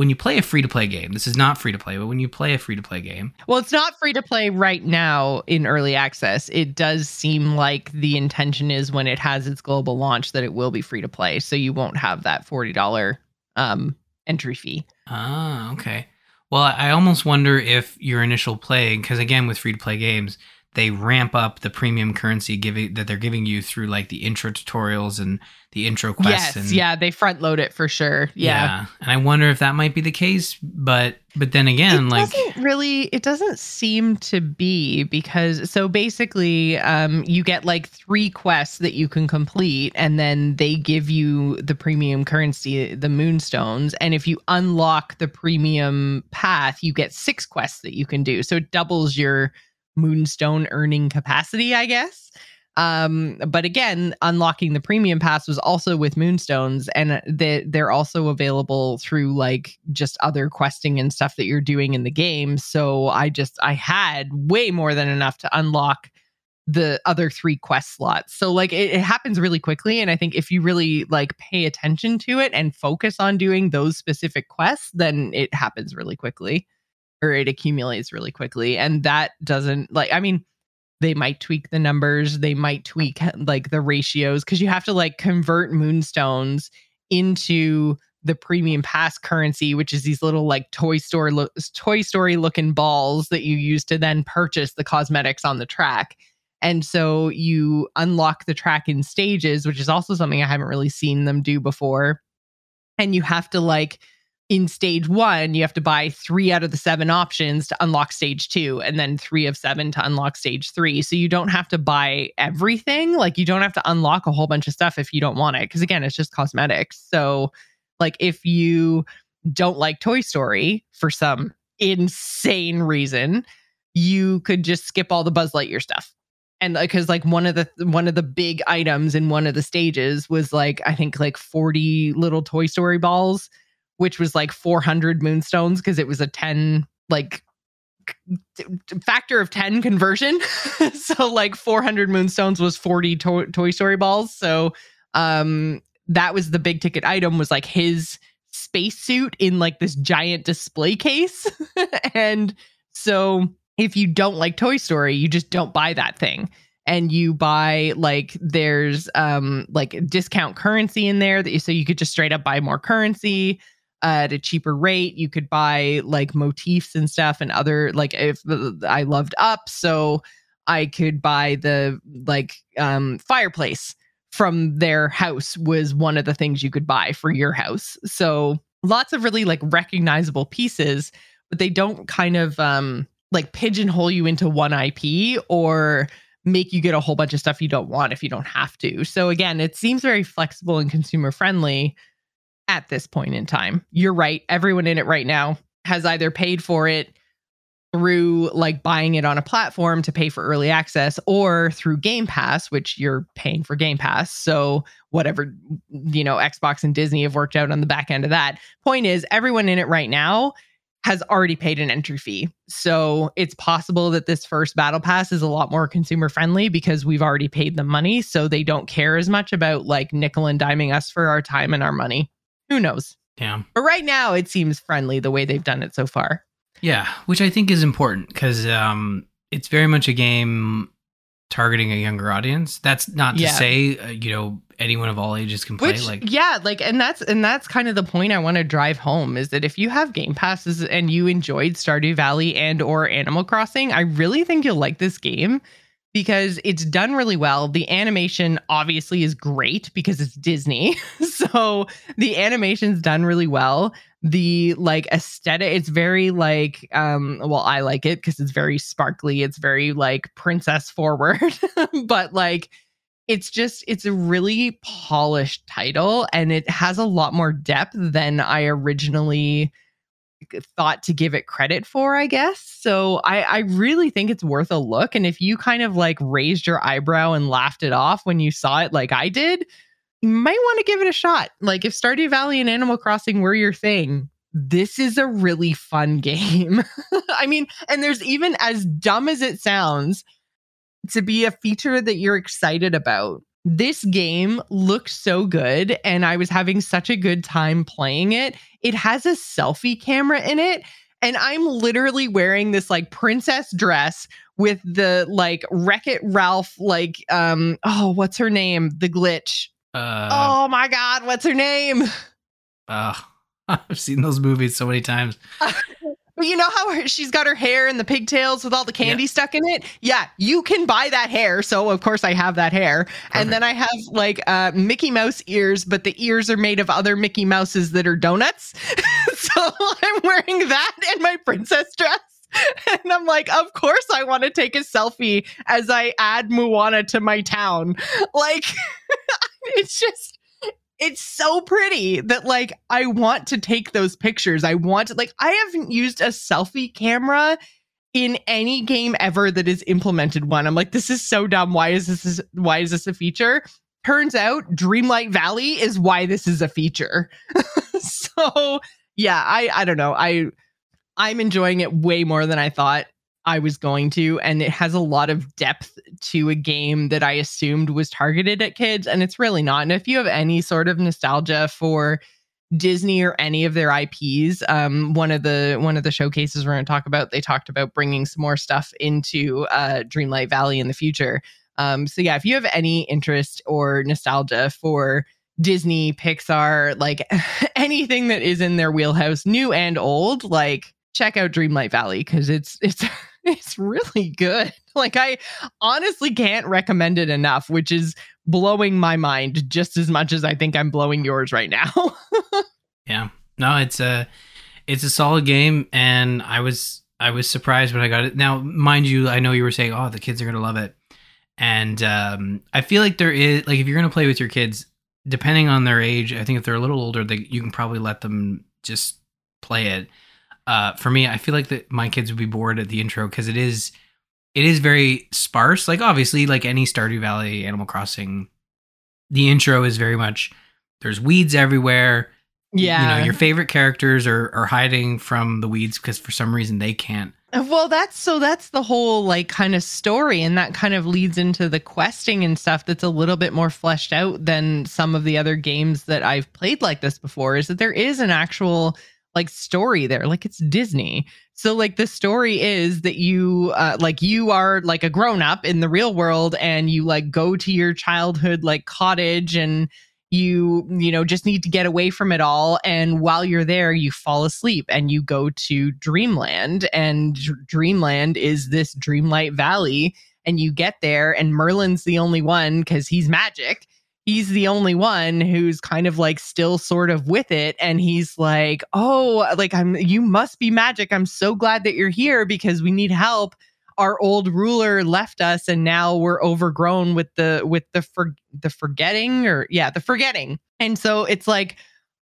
when you play a free to play game this is not free to play but when you play a free to play game Well, it's not free to play right now in early access. It does seem like the intention is when it has its global launch that it will be free to play. So you won't have that $40 um, entry fee. Ah, okay. Well, I almost wonder if your initial play, because again, with free to play games, they ramp up the premium currency giving that they're giving you through like the intro tutorials and the intro quests. yes. and, yeah. They front load it for sure. Yeah. And I wonder if that might be the case, but but then again, it like doesn't really it doesn't seem to be because so basically um you get like three quests that you can complete and then they give you the premium currency the moonstones and if you unlock the premium path you get six quests that you can do so it doubles your moonstone earning capacity i guess. Um but again unlocking the premium pass was also with moonstones and they, they're also available through like just other questing and stuff that you're doing in the game. So i just i had way more than enough to unlock the other three quest slots. So like it, it happens really quickly and i think if you really like pay attention to it and focus on doing those specific quests then it happens really quickly or it accumulates really quickly and that doesn't like i mean they might tweak the numbers they might tweak like the ratios because you have to like convert moonstones into the premium pass currency which is these little like toy store lo- toy story looking balls that you use to then purchase the cosmetics on the track. And so you unlock the track in stages which is also something i haven't really seen them do before. And you have to like in stage one, you have to buy three out of the seven options to unlock stage two, and then three of seven to unlock stage three. So you don't have to buy everything. Like you don't have to unlock a whole bunch of stuff if you don't want it. Because again, it's just cosmetics. So, like, if you don't like Toy Story for some insane reason, you could just skip all the Buzz Lightyear stuff. And because like one of the one of the big items in one of the stages was like I think like 40 little Toy Story balls which was like 400 moonstones because it was a 10 like factor of 10 conversion so like 400 moonstones was 40 to- toy story balls so um that was the big ticket item was like his spacesuit in like this giant display case. and so if you don't like Toy Story, you just don't buy that thing. And you buy like there's um like discount currency in there that you, so you could just straight up buy more currency at a cheaper rate. You could buy like motifs and stuff and other like if I loved up, so I could buy the like um fireplace from their house was one of the things you could buy for your house. So lots of really like recognizable pieces, but they don't kind of um like pigeonhole you into one IP or make you get a whole bunch of stuff you don't want if you don't have to. So again, it seems very flexible and consumer friendly at this point in time. You're right. Everyone in it right now has either paid for it through like buying it on a platform to pay for early access or through Game Pass, which you're paying for Game Pass. So whatever, you know, Xbox and Disney have worked out on the back end of that. Point is, everyone in it right now has already paid an entry fee. So it's possible that this first battle pass is a lot more consumer friendly because we've already paid the money. So they don't care as much about like nickel and diming us for our time and our money. Who knows? Yeah. But right now it seems friendly the way they've done it so far. Yeah, which I think is important because um, it's very much a game targeting a younger audience. That's not to Yeah. say, uh, you know, anyone of all ages can play. Which like, yeah, like and that's and that's kind of the point I want to drive home is that if you have Game Passes and you enjoyed Stardew Valley and or Animal Crossing, I really think you'll like this game because it's done really well. The animation obviously is great because it's Disney. so the animation's done really well. The like aesthetic it's very like um well I like it because it's very sparkly. It's very like princess forward. but like it's just it's a really polished title and it has a lot more depth than i originally thought to give it credit for i guess so i i really think it's worth a look and if you kind of like raised your eyebrow and laughed it off when you saw it like i did you might want to give it a shot like if stardew valley and animal crossing were your thing this is a really fun game i mean and there's even as dumb as it sounds to be a feature that you're excited about. This game looks so good, and I was having such a good time playing it. It has a selfie camera in it, and I'm literally wearing this like princess dress with the like Wreck It Ralph, like, um, oh, what's her name? The glitch. uh, oh my God, what's her name? uh, I've seen those movies so many times. You know how her, she's got her hair in the pigtails with all the candy stuck in it? Yeah, you can buy that hair. So of course I have that hair. And then I have like uh, Mickey Mouse ears, but the ears are made of other Mickey Mouses that are donuts. so I'm wearing that and my princess dress. And I'm like, of course I want to take a selfie as I add Moana to my town. Like, it's just it's so pretty that like I want to take those pictures. I want to like I haven't used a selfie camera in any game ever that has implemented one. I'm like, this is so dumb. Why is this why is this a feature? Turns out Dreamlight Valley is why this is a feature. so yeah, I I don't know. I I'm enjoying it way more than I thought I was going to, and it has a lot of depth to a game that I assumed was targeted at kids, and it's really not. And if you have any sort of nostalgia for Disney or any of their IPs, um, one of the one of the showcases we're going to talk about, they talked about bringing some more stuff into uh, Dreamlight Valley in the future. Um, so yeah, if you have any interest or nostalgia for Disney, Pixar, like anything that is in their wheelhouse, new and old, like check out Dreamlight Valley because it's it's it's really good. Like I honestly can't recommend it enough, which is blowing my mind just as much as I think I'm blowing yours right now. Yeah, no, it's a it's a solid game, and I was I was surprised when I got it. Now, mind you, I know you were saying, oh, the kids are gonna love it, and um, I feel like there is like if you're gonna play with your kids, depending on their age, I think if they're a little older, they, you can probably let them just play it. Uh, for me, I feel like that my kids would be bored at the intro because it is it is very sparse. Like obviously, like any Stardew Valley, Animal Crossing, the intro is very much there's weeds everywhere. Yeah. You know, your favorite characters are, are hiding from the weeds because for some reason they can't. Well, that's so that's the whole like kind of story, and that kind of leads into the questing and stuff that's a little bit more fleshed out than some of the other games that I've played like this before. Is that there is an actual like story there, like it's Disney. So like the story is that you uh, like you are like a grown up in the real world, and you like go to your childhood like cottage and you you know just need to get away from it all. And while you're there you fall asleep and you go to dreamland. And dreamland is this dreamlight valley and you get there and merlin's the only one because he's magic he's the only one who's kind of like still sort of with it and he's like oh like i'm you must be magic. I'm so glad that you're here because we need help. Our old ruler left us and now we're overgrown with the with the for the forgetting or yeah the forgetting. And so it's like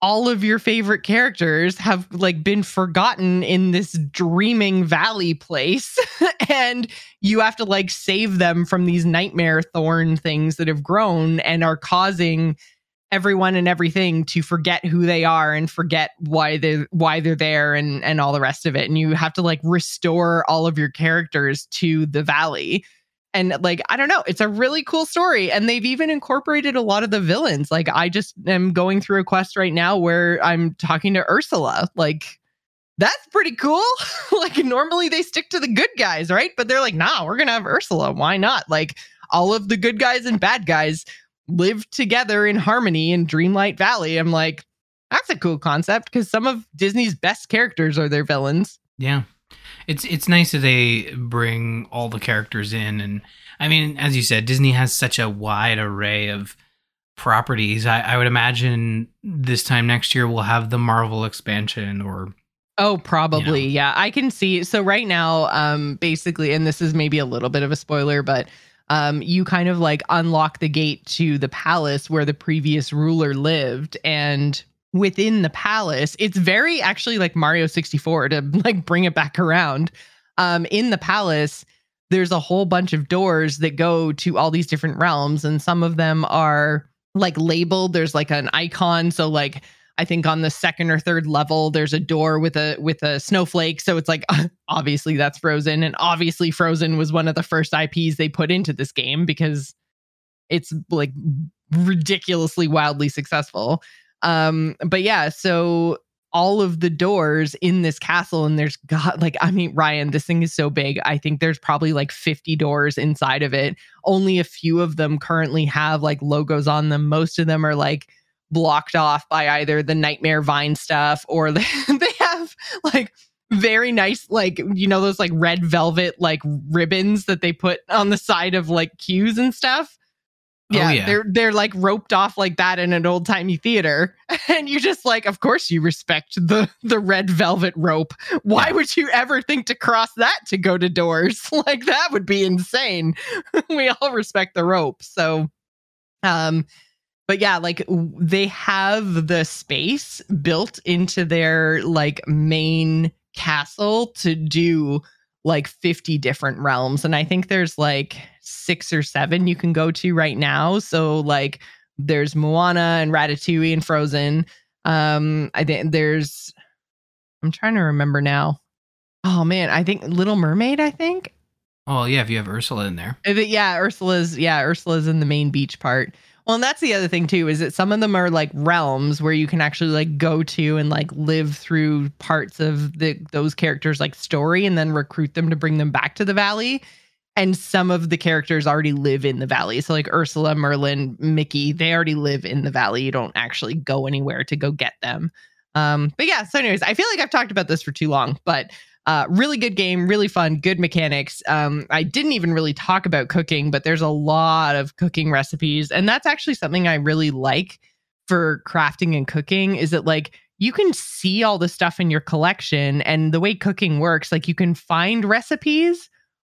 all of your favorite characters have like been forgotten in this dreaming valley place and you have to like save them from these nightmare thorn things that have grown and are causing everyone and everything to forget who they are and forget why they why they're there and and all the rest of it. And you have to like restore all of your characters to the valley and like i don't know it's a really cool story and they've even incorporated a lot of the villains like i just am going through a quest right now where i'm talking to ursula like that's pretty cool like normally they stick to the good guys right but they're like nah we're gonna have ursula why not like all of the good guys and bad guys live together in harmony in Dreamlight Valley. I'm like, that's a cool concept because some of Disney's best characters are their villains. Yeah. It's it's nice that they bring all the characters in and I mean, as you said, Disney has such a wide array of properties. I, I would imagine this time next year we'll have the Marvel expansion or Oh, probably. You know. Yeah. I can see. So right now, um, basically, and this is maybe a little bit of a spoiler, but um, you kind of like unlock the gate to the palace where the previous ruler lived. And within the palace, it's very actually like Mario 64 to like bring it back around. Um, in the palace, there's a whole bunch of doors that go to all these different realms, and some of them are like labeled. There's like an icon. So, like, I think on the second or third level, there's a door with a with a snowflake. So it's like obviously that's Frozen, and obviously Frozen was one of the first IPs they put into this game because it's like ridiculously wildly successful. Um, but yeah, so all of the doors in this castle, and there's got like I mean Ryan, this thing is so big. I think there's probably like 50 doors inside of it. Only a few of them currently have like logos on them. Most of them are like blocked off by either the nightmare vine stuff or they, they have like very nice like you know those like red velvet like ribbons that they put on the side of like queues and stuff yeah, oh, yeah, they're they're like roped off like that in an old timey theater, and you just like, of course, you respect the the red velvet rope. Why yeah. would you ever think to cross that to go to doors? like that would be insane. we all respect the rope, so um, but yeah, like they have the space built into their like main castle to do like 50 different realms. And I think there's like six or seven you can go to right now. So like there's Moana and Ratatouille and Frozen. Um, I think there's I'm trying to remember now. Oh man, I think Little Mermaid, I think. Oh yeah, if you have Ursula in there. It, yeah, Ursula's yeah, Ursula's in the main beach part. Well, and that's the other thing too is that some of them are like realms where you can actually like go to and like live through parts of the those characters like story and then recruit them to bring them back to the valley. And some of the characters already live in the valley. So like Ursula, Merlin, Mickey, they already live in the valley. You don't actually go anywhere to go get them. Um, but yeah, so anyways, I feel like I've talked about this for too long, but uh, really good game, really fun, good mechanics. Um, I didn't even really talk about cooking, but there's a lot of cooking recipes. And that's actually something I really like for crafting and cooking is that like you can see all the stuff in your collection and the way cooking works, like you can find recipes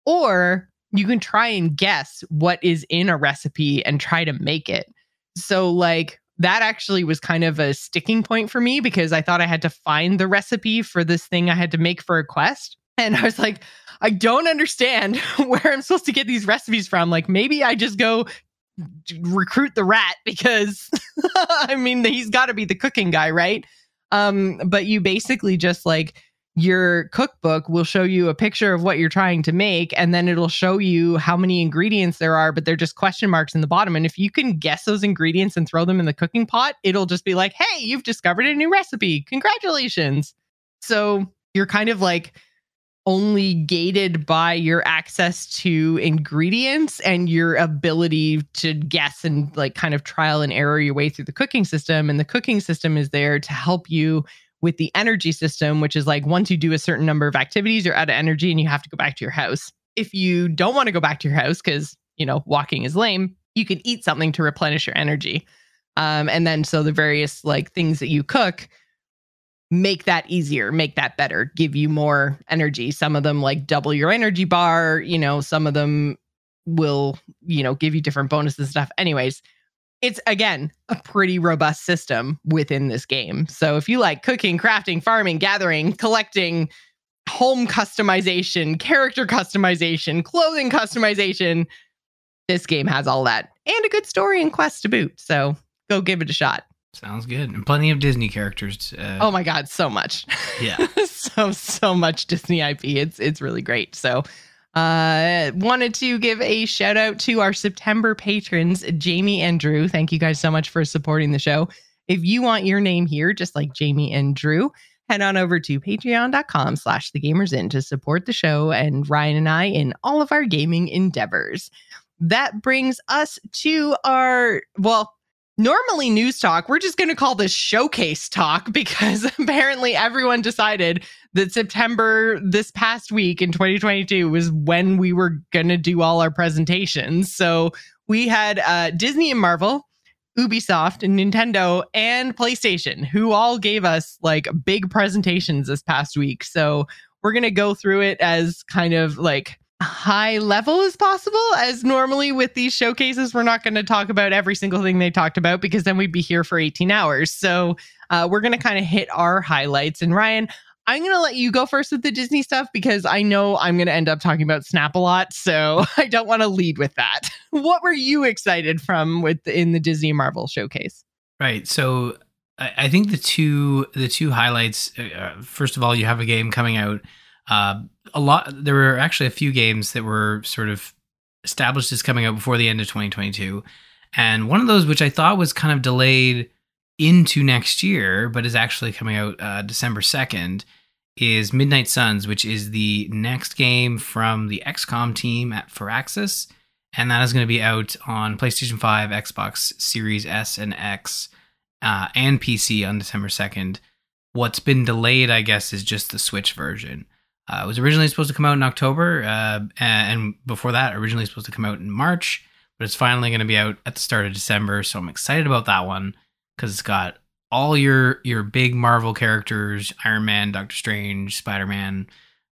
or you can try and guess what is in a recipe and try to make it. So, like, that actually was kind of a sticking point for me because I thought I had to find the recipe for this thing I had to make for a quest. And I was like, I don't understand where I'm supposed to get these recipes from. Like maybe I just go recruit the rat because I mean he's got to be the cooking guy, right? Um, but you basically just like your cookbook will show you a picture of what you're trying to make and then it'll show you how many ingredients there are but they're just question marks in the bottom. And if you can guess those ingredients and throw them in the cooking pot it'll just be like hey you've discovered a new recipe. Congratulations. So you're kind of like only gated by your access to ingredients and your ability to guess and like kind of trial and error your way through the cooking system. And the cooking system is there to help you with the energy system, which is like once you do a certain number of activities, you're out of energy and you have to go back to your house. If you don't want to go back to your house because, you know, walking is lame, you can eat something to replenish your energy. Um, and then so the various like things that you cook make that easier, make that better, give you more energy. Some of them like double your energy bar, you know, some of them will, you know, give you different bonuses and stuff. Anyways, it's again a pretty robust system within this game. So if you like cooking, crafting, farming, gathering, collecting, home customization, character customization, clothing customization, this game has all that and a good story and quest to boot. So go give it a shot. Sounds good. And plenty of Disney characters. Uh, oh my god, so much. Yeah. so so much Disney IP. It's it's really great. So uh wanted to give a shout out to our September patrons, Jamie and Drew. Thank you guys so much for supporting the show. If you want your name here, just like Jamie and Drew, head on over to patreon.com slash the gamers inn to support the show and Ryan and I in all of our gaming endeavors. That brings us to our well, normally news talk, we're just going to call this showcase talk because apparently everyone decided that September this past week in 2022 was when we were going to do all our presentations. So we had uh, Disney and Marvel. Ubisoft and Nintendo and PlayStation, who all gave us like big presentations this past week. So we're going to go through it as kind of like high level as possible as normally with these showcases we're not going to talk about every single thing they talked about because then we'd be here for 18 hours so uh, we're going to kind of hit our highlights and ryan i'm going to let you go first with the disney stuff because i know i'm going to end up talking about snap a lot so i don't want to lead with that. What were you excited from with in the disney marvel showcase? Right so I, think the two the two highlights uh, first of all you have a game coming out. Uh, a lot. There were actually a few games that were sort of established as coming out before the end of 2022, and one of those which I thought was kind of delayed into next year, but is actually coming out uh, December 2nd, is Midnight Suns, which is the next game from the XCOM team at Firaxis. And that is going to be out on PlayStation 5, Xbox Series S and X, uh, and PC on December 2nd. What's been delayed, I guess, is just the Switch version. Uh, it was originally supposed to come out in October, uh, and before that, originally supposed to come out in March, but it's finally going to be out at the start of December. So I'm excited about that one because it's got all your your big Marvel characters: Iron Man, Doctor Strange, Spider Man.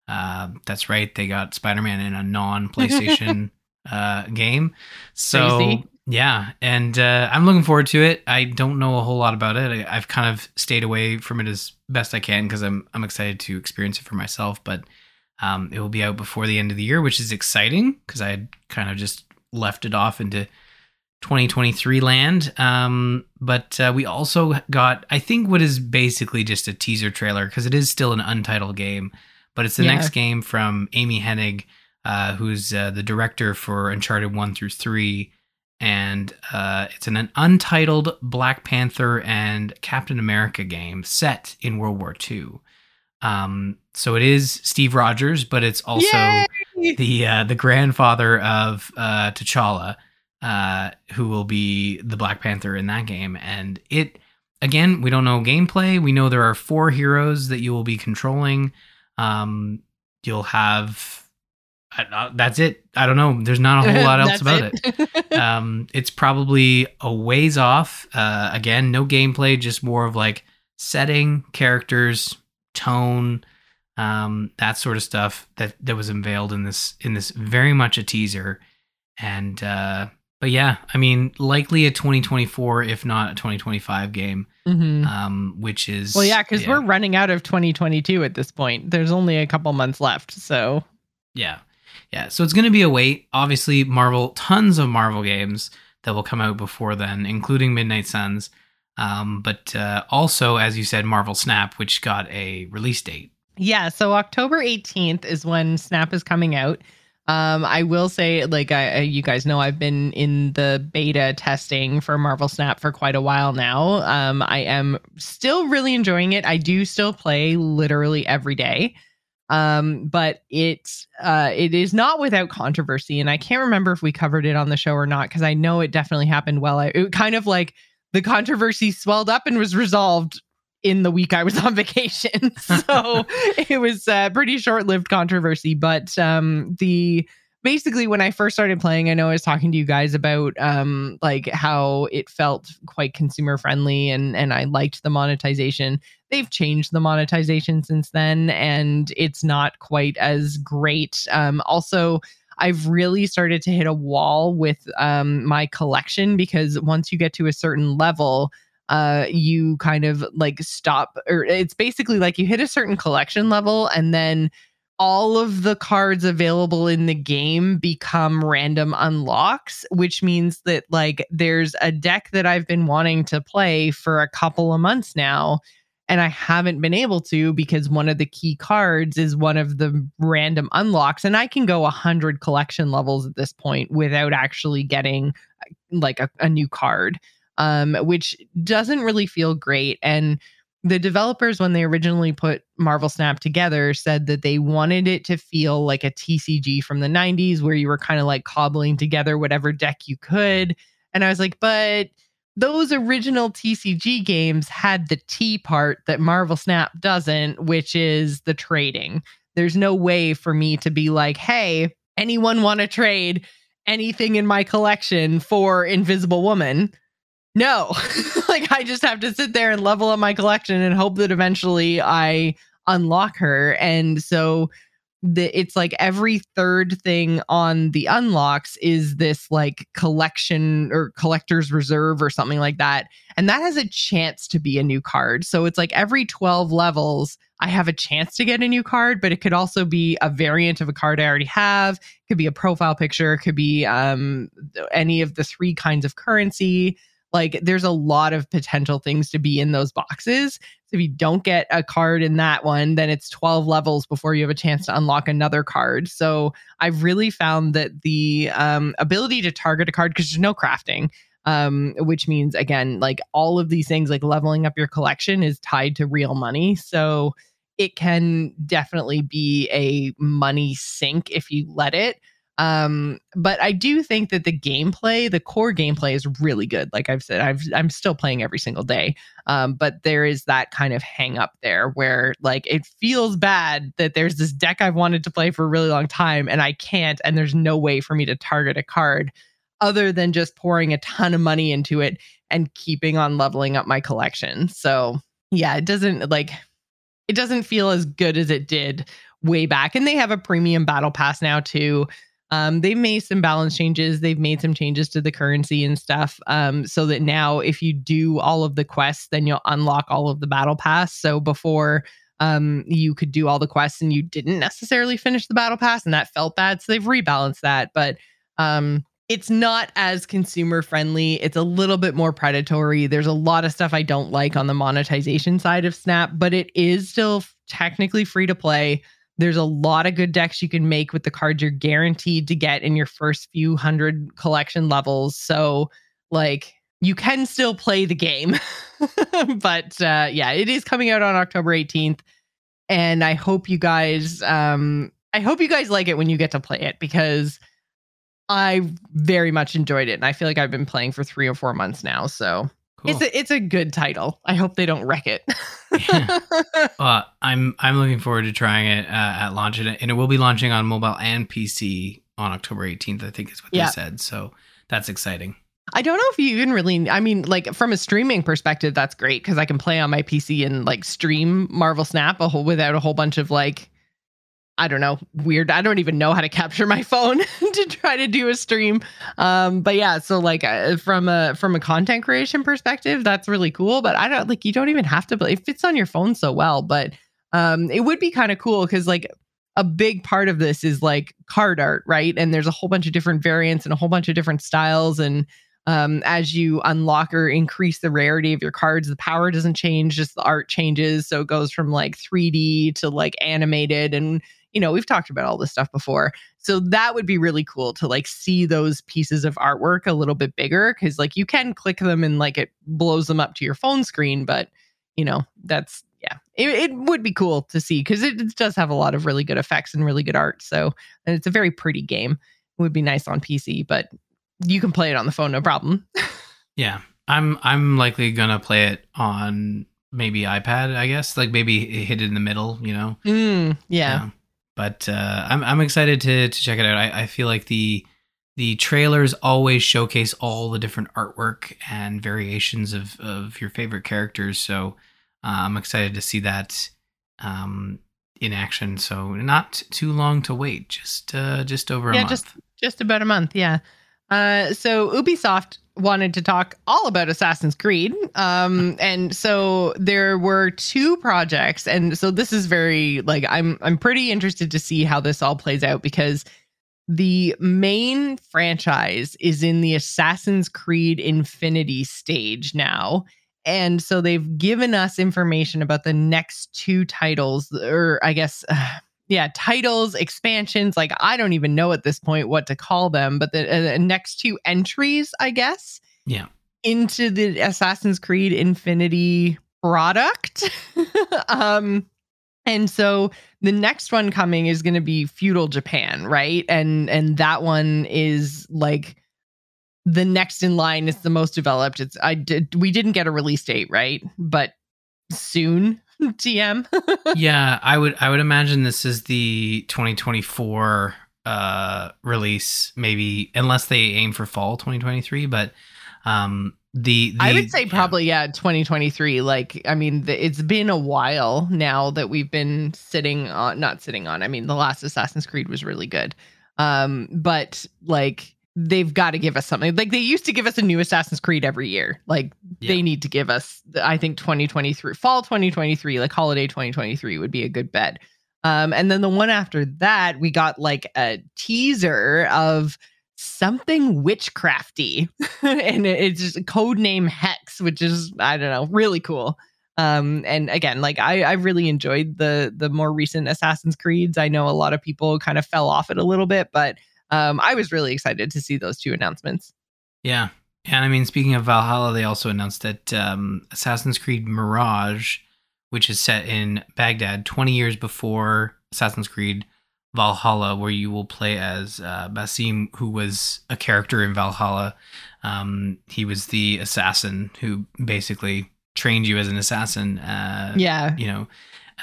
Uh, that's right, they got Spider Man in a non PlayStation uh, game. So Crazy. Yeah, and uh, I'm looking forward to it. I don't know a whole lot about it. I, have kind of stayed away from it as best I can because I'm I'm excited to experience it for myself. But um, it will be out before the end of the year, which is exciting because I had kind of just left it off into 2023 land. Um, but uh, we also got, I think, what is basically just a teaser trailer because it is still an untitled game, but it's the yeah. next game from Amy Hennig, uh, who's uh, the director for Uncharted one through three and uh, it's an, untitled Black Panther and Captain America game set in World War II. Um, so it is Steve Rogers, but it's also Yay! the uh, the grandfather of uh, T'Challa, uh, who will be the Black Panther in that game. And it again, we don't know gameplay. We know there are four heroes that you will be controlling. Um, you'll have I, that's it. I don't know. There's not a whole lot else about it. it. um, it's probably a ways off. Uh, again, no gameplay, just more of like setting, characters, tone, um, that sort of stuff that that was unveiled in this in this very much a teaser. And uh, but yeah, I mean, likely a 2024, if not a 2025 game. Mm-hmm. Um, which is well, yeah, because yeah. we're running out of 2022 at this point. There's only a couple months left, so yeah. Yeah, so it's going to be a wait. Obviously, Marvel, tons of Marvel games. that will come out before then, including Midnight Suns. Um, but uh, also, as you said, Marvel Snap, which got a release date. Yeah, so October 18th is when Snap is coming out. Um, I will say, like, I, you guys know, I've been in the beta testing for Marvel Snap for quite a while now. Um, I am still really enjoying it. I do still play literally every day. Um, but it's uh, it is not without controversy, and I can't remember if we covered it on the show or not because I know it definitely happened. Well, I, it kind of like the controversy swelled up and was resolved in the week I was on vacation. so it was a pretty short lived controversy. But um, the basically when I first started playing, I know I was talking to you guys about um, like how it felt quite consumer friendly and and I liked the monetization. They've changed the monetization since then, and it's not quite as great. Um, also. I've really started to hit a wall with um, my collection because once you get to a certain level, uh, you kind of like stop, or it's basically like you hit a certain collection level and then all of the cards available in the game become random unlocks, which means that like there's a deck that I've been wanting to play for a couple of months now. And I haven't been able to because one of the key cards is one of the random unlocks. And I can go 100 collection levels at this point without actually getting like a, a new card um, which doesn't really feel great. And the developers, when they originally put Marvel Snap together, said that they wanted it to feel like a TCG from the 90s, where you were kind of like cobbling together whatever deck you could. And I was like, but those original TCG games had the T part that Marvel Snap doesn't, which is the trading. There's no way for me to be like, hey, anyone want to trade anything in my collection for Invisible Woman? No, like I just have to sit there and level up my collection and hope that eventually I unlock her. And so the it's like every third thing on the unlocks is this like collection or collector's reserve or something like that. And that has a chance to be a new card. So it's like every 12 levels, I have a chance to get a new card, but it could also be a variant of a card I already have. It could be a profile picture, it could be um, any of the three kinds of currency. Like there's a lot of potential things to be in those boxes. So if you don't get a card in that one, then it's 12 levels before you have a chance to unlock another card. So I've really found that the um, ability to target a card, because there's no crafting, um, which means again, like all of these things, like leveling up your collection is tied to real money. So it can definitely be a money sink if you let it. Um, but I do think that the gameplay, the core gameplay is really good. Like I've said, I've, I'm still playing every single day. Um, but there is that kind of hang up there where like it feels bad that there's this deck I've wanted to play for a really long time and I can't, and there's no way for me to target a card other than just pouring a ton of money into it and keeping on leveling up my collection. So yeah, it doesn't like it doesn't feel as good as it did way back. And they have a premium battle pass now too. Um, they've made some balance changes. They've made some changes to the currency and stuff. Um, so that now, if you do all of the quests, then you'll unlock all of the battle pass. So before, um, you could do all the quests and you didn't necessarily finish the battle pass, and that felt bad. So they've rebalanced that, but um, it's not as consumer friendly. It's a little bit more predatory. There's a lot of stuff I don't like on the monetization side of Snap, but it is still technically free to play. There's a lot of good decks you can make with the cards you're guaranteed to get in your first few hundred collection levels. So, like, you can still play the game. but uh, yeah, it is coming out on October 18th. And I hope you guys, um, I hope you guys like it when you get to play it because I very much enjoyed it. And I feel like I've been playing for three or four months now. So Cool. It's a it's a good title. I hope they don't wreck it. yeah. uh, I'm I'm looking forward to trying it uh, at launch, and it, will be launching on mobile and PC on October 18th. I think is what yeah. they said. So that's exciting. I don't know if you even really. I mean, like from a streaming perspective, that's great because I can play on my PC and like stream Marvel Snap a whole without a whole bunch of like I don't know, weird. I don't even know how to capture my phone to try to do a stream. Um, but yeah, so like uh, from a from a content creation perspective, that's really cool. But I don't like you don't even have to. It fits on your phone so well. But um, it would be kind of cool because like a big part of this is like card art, right? And there's a whole bunch of different variants and a whole bunch of different styles and um, as you unlock or increase the rarity of your cards, the power doesn't change, just the art changes. So it goes from like 3D to like animated. And, you know, we've talked about all this stuff before. So that would be really cool to like see those pieces of artwork a little bit bigger because like you can click them and like it blows them up to your phone screen. But, you know, that's, yeah, it, it would be cool to see because it, it does have a lot of really good effects and really good art. So, and it's a very pretty game. It would be nice on PC, but you can play it on the phone, no problem. yeah, I'm I'm likely gonna play it on maybe iPad. I guess like maybe hit it in the middle. You know. Mm, yeah. yeah. But uh, I'm I'm excited to to check it out. I, I feel like the the trailers always showcase all the different artwork and variations of of your favorite characters. So uh, I'm excited to see that um, in action. So not too long to wait. Just uh, just over a month. yeah, month. just just about a month. Yeah. Uh, so Ubisoft wanted to talk all about Assassin's Creed. Um, and so there were two projects, and so this is very like I'm I'm pretty interested to see how this all plays out because the main franchise is in the Assassin's Creed Infinity stage now. And so they've given us information about the next two titles, or I guess uh, yeah, titles, expansions. Like I don't even know at this point what to call them, but the uh, next two entries, I guess. Yeah. Into the Assassin's Creed Infinity product. um and so the next one coming is going to be feudal Japan, right? And and that one is like the next in line is the most developed. It's I did we didn't get a release date, right? But soon TM. yeah, I would I would imagine this is the 2024 uh release maybe unless they aim for fall 2023 but um the, the I would say probably yeah. yeah 2023 like I mean the, it's been a while now that we've been sitting on not sitting on I mean the last Assassin's Creed was really good um but like they've got to give us something. Like they used to give us a new Assassin's Creed every year. Like yeah. they need to give us, I think 2023, fall 2023, like holiday 2023 would be a good bet. Um, and then the one after that, we got like a teaser of something witchcrafty, and it's just code name Hex, which is I don't know, really cool. Um, and again, like I, I really enjoyed the the more recent Assassin's Creeds. I know a lot of people kind of fell off it a little bit, but um, I was really excited to see those two announcements. Yeah. And I mean, speaking of Valhalla, they also announced that um, Assassin's Creed Mirage, which is set in Baghdad 20 years before Assassin's Creed Valhalla, where you will play as uh, Basim, who was a character in Valhalla. Um, he was the assassin who basically trained you as an assassin. Uh, yeah. You know,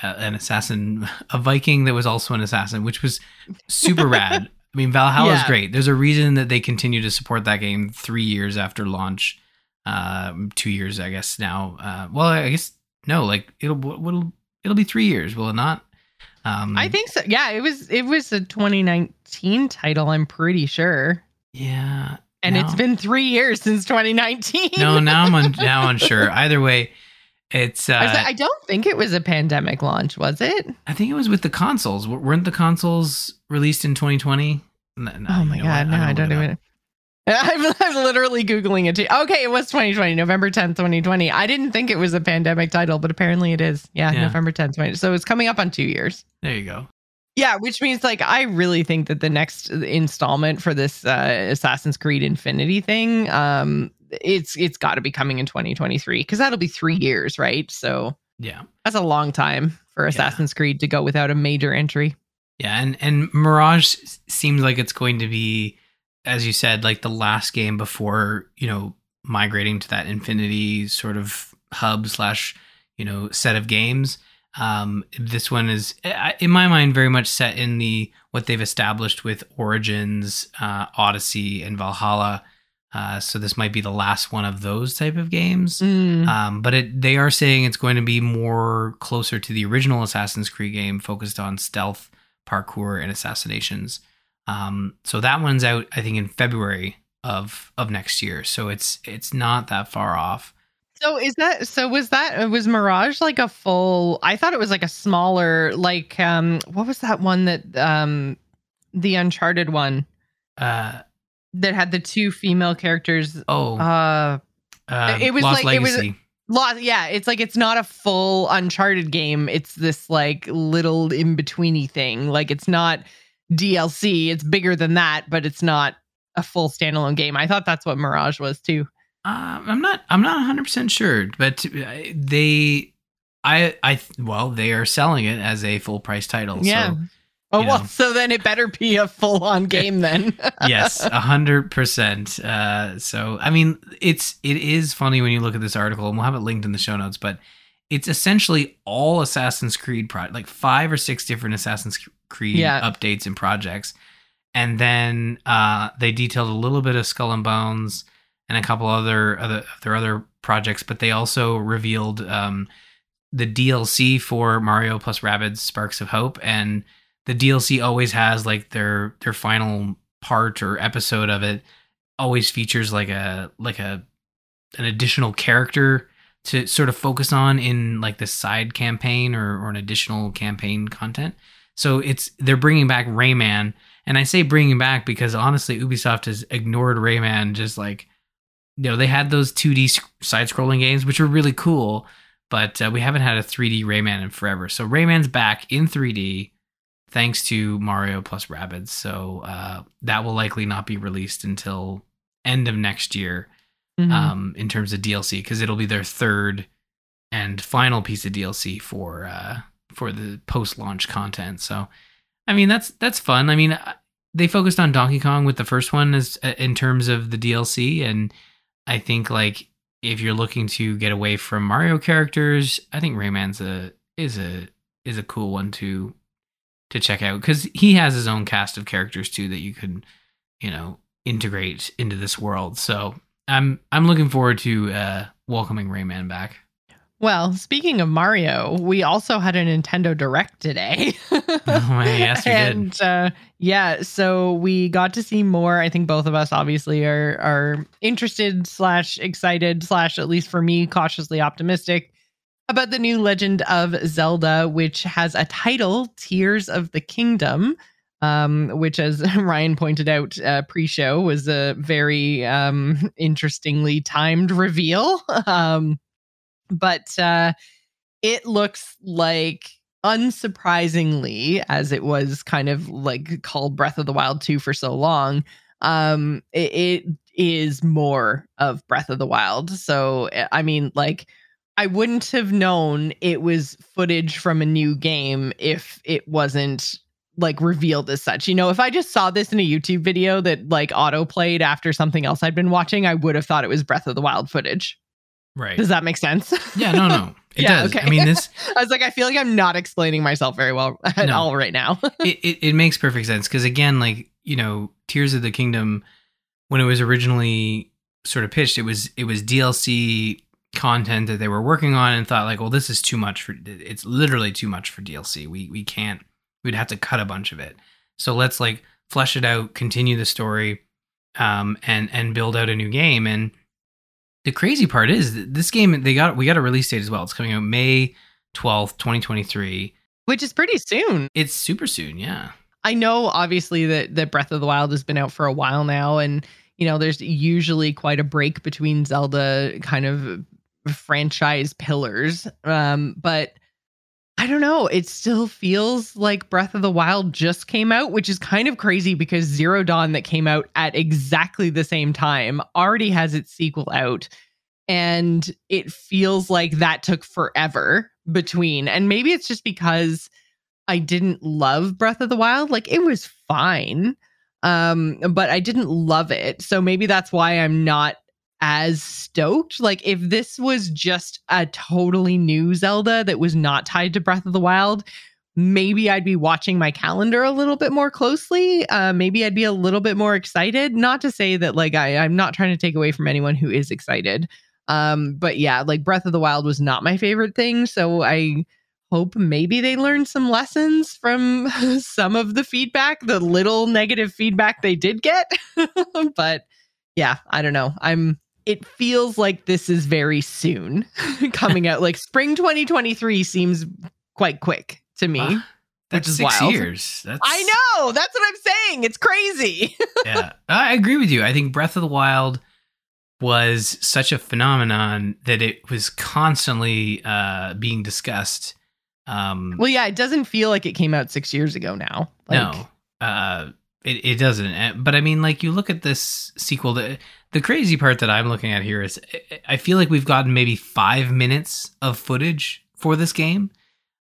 uh, an assassin, a Viking that was also an assassin, which was super rad. I mean, Valhalla yeah. is great. There's a reason that they continue to support that game three years after launch. Uh, two years, I guess now. Uh, well, I guess no. Like it'll it'll it'll be three years, will it not? Um, I think so. Yeah, it was it was a 2019 title. I'm pretty sure. Yeah, and now, it's been three years since 2019. no, now I'm un, now unsure. Either way, it's. Uh, I don't think it was a pandemic launch, was it? I think it was with the consoles. weren't the consoles released in 2020? No, oh my god! No, I don't, I don't even. I'm, I'm literally googling it too. Okay, it was 2020, November 10th, 2020. I didn't think it was a pandemic title, but apparently it is. Yeah, yeah. November 10th, 20. So it's coming up on two years. There you go. Yeah, which means like I really think that the next installment for this uh, Assassin's Creed Infinity thing, um, it's it's got to be coming in 2023 because that'll be three years, right? So yeah, that's a long time for Assassin's yeah. Creed to go without a major entry. Yeah, and and Mirage seems like it's going to be, as you said, like the last game before you know migrating to that Infinity sort of hub slash you know set of games. Um, this one is, in my mind, very much set in the what they've established with Origins, uh, Odyssey, and Valhalla. Uh, so this might be the last one of those type of games. Mm. Um, but it, they are saying it's going to be more closer to the original Assassin's Creed game, focused on stealth parkour and assassinations. Um, so that one's out, I think, in February of of next year. So it's it's not that far off. So is that so? Was that was Mirage like a full? I thought it was like a smaller, like um, what was that one that um, the Uncharted one? Uh, that had the two female characters. Oh, Uh, uh, it was Lost like- it was- Legacy. Lost, yeah, it's like it's not a full Uncharted game. It's this like little in betweeny thing. Like it's not DLC. It's bigger than that, but it's not a full standalone game. I thought that's what Mirage was too. Uh, I'm not. I'm not 100 percent sure, but uh, they, I, I, well, they are selling it as a full price title. Yeah. So Oh well, know. so then it better be a full on game then. yes, a hundred percent. Uh, so I mean, it's it is funny when you look at this article, and we'll have it linked in the show notes. But it's essentially all Assassin's Creed pro like five or six different Assassin's Creed Yeah. updates and projects, and then uh, they detailed a little bit of Skull and Bones and a couple other other their other projects, but they also revealed um, the DLC for Mario plus Rabbids Sparks of Hope and the DLC always has like their their final part or episode of it always features like a like a an additional character to sort of focus on in like the side campaign or, or an additional campaign content. So it's they're bringing back Rayman, and I say bringing back because honestly, Ubisoft has ignored Rayman. Just like you know, they had those 2D side scrolling games which were really cool, but uh, we haven't had a 3D Rayman in forever. So Rayman's back in 3D thanks to Mario plus Rabbids. So uh, that will likely not be released until end of next year Mhm. um, in terms of DLC because it'll be their third and final piece of DLC for uh, for the post launch content. So I mean that's that's fun. I mean they focused on Donkey Kong with the first one as uh, in terms of the DLC, and I think like if you're looking to get away from Mario characters, I think Rayman's a is a is a cool one to to check out because he has his own cast of characters too that you could you know integrate into this world. So I'm I'm looking forward to uh, welcoming Rayman back. Well, speaking of Mario, we also had a Nintendo Direct today. Oh, yes, we did. uh, yeah, so we got to see more. I think both of us obviously are are interested slash excited slash at least for me cautiously optimistic about the new Legend of Zelda, which has a title, Tears of the Kingdom. Um, which, as Ryan pointed out uh, pre-show, was a very um, interestingly timed reveal. Um, but uh, it looks like unsurprisingly as it was kind of like called breath of the wild 2 for so long um it, it is more of breath of the wild so eh, i mean like i wouldn't have known it was footage from a new game if it wasn't like revealed as such you know if i just saw this in a youtube video that like auto played after something else i'd been watching i would have thought it was breath of the wild footage Right. does that make sense Yeah. No. No. It Yeah, does. okay. I mean this. I was like, I feel like I'm not explaining myself very well at No. all right now. it, it, it makes perfect sense because again like you know tears of the kingdom when it was originally sort of pitched it was it was dlc content that they were working on and thought like well this is too much for it's literally too much for dlc we we can't we'd have to cut a bunch of it. So let's like flesh it out continue the story um and and build out a new game. And the crazy part is that this game they got we got a release date as well. It's coming out may 12th 2023 Which is pretty soon. it's super soon yeah. I know obviously that that Breath of the Wild has been out for a while now and you know there's usually quite a break between Zelda kind of franchise pillars. Um but I don't know, it still feels like Breath of the Wild just came out, which is kind of crazy because Zero Dawn that came out at exactly the same time already has its sequel out and it feels like that took forever between. And maybe it's just because I didn't love Breath of the Wild. Like it was fine. Um, but I didn't love it. So maybe that's why I'm not as stoked. Like if this was just a totally new Zelda that was not tied to Breath of the Wild, maybe I'd be watching my calendar a little bit more closely. Uh, maybe I'd be a little bit more excited. Not to say that like I, I'm not trying to take away from anyone who is excited. Um, but yeah, like Breath of the Wild was not my favorite thing. So I hope maybe they learned some lessons from some of the feedback, the little negative feedback they did get. but yeah, I don't know. I'm it feels like this is very soon coming out. Like spring 2023 seems quite quick to me. Wow. That's six wild. years. That's I know. That's what I'm saying. It's crazy. yeah, I agree with you. I think Breath of the Wild was such a phenomenon that it was constantly uh, being discussed. Um, well, yeah, it doesn't feel like it came out six years ago now. Like, no, uh, it, it doesn't. Uh, But I mean, like you look at this sequel. The, the crazy part that I'm looking at here is I- I feel like we've gotten maybe five minutes of footage for this game.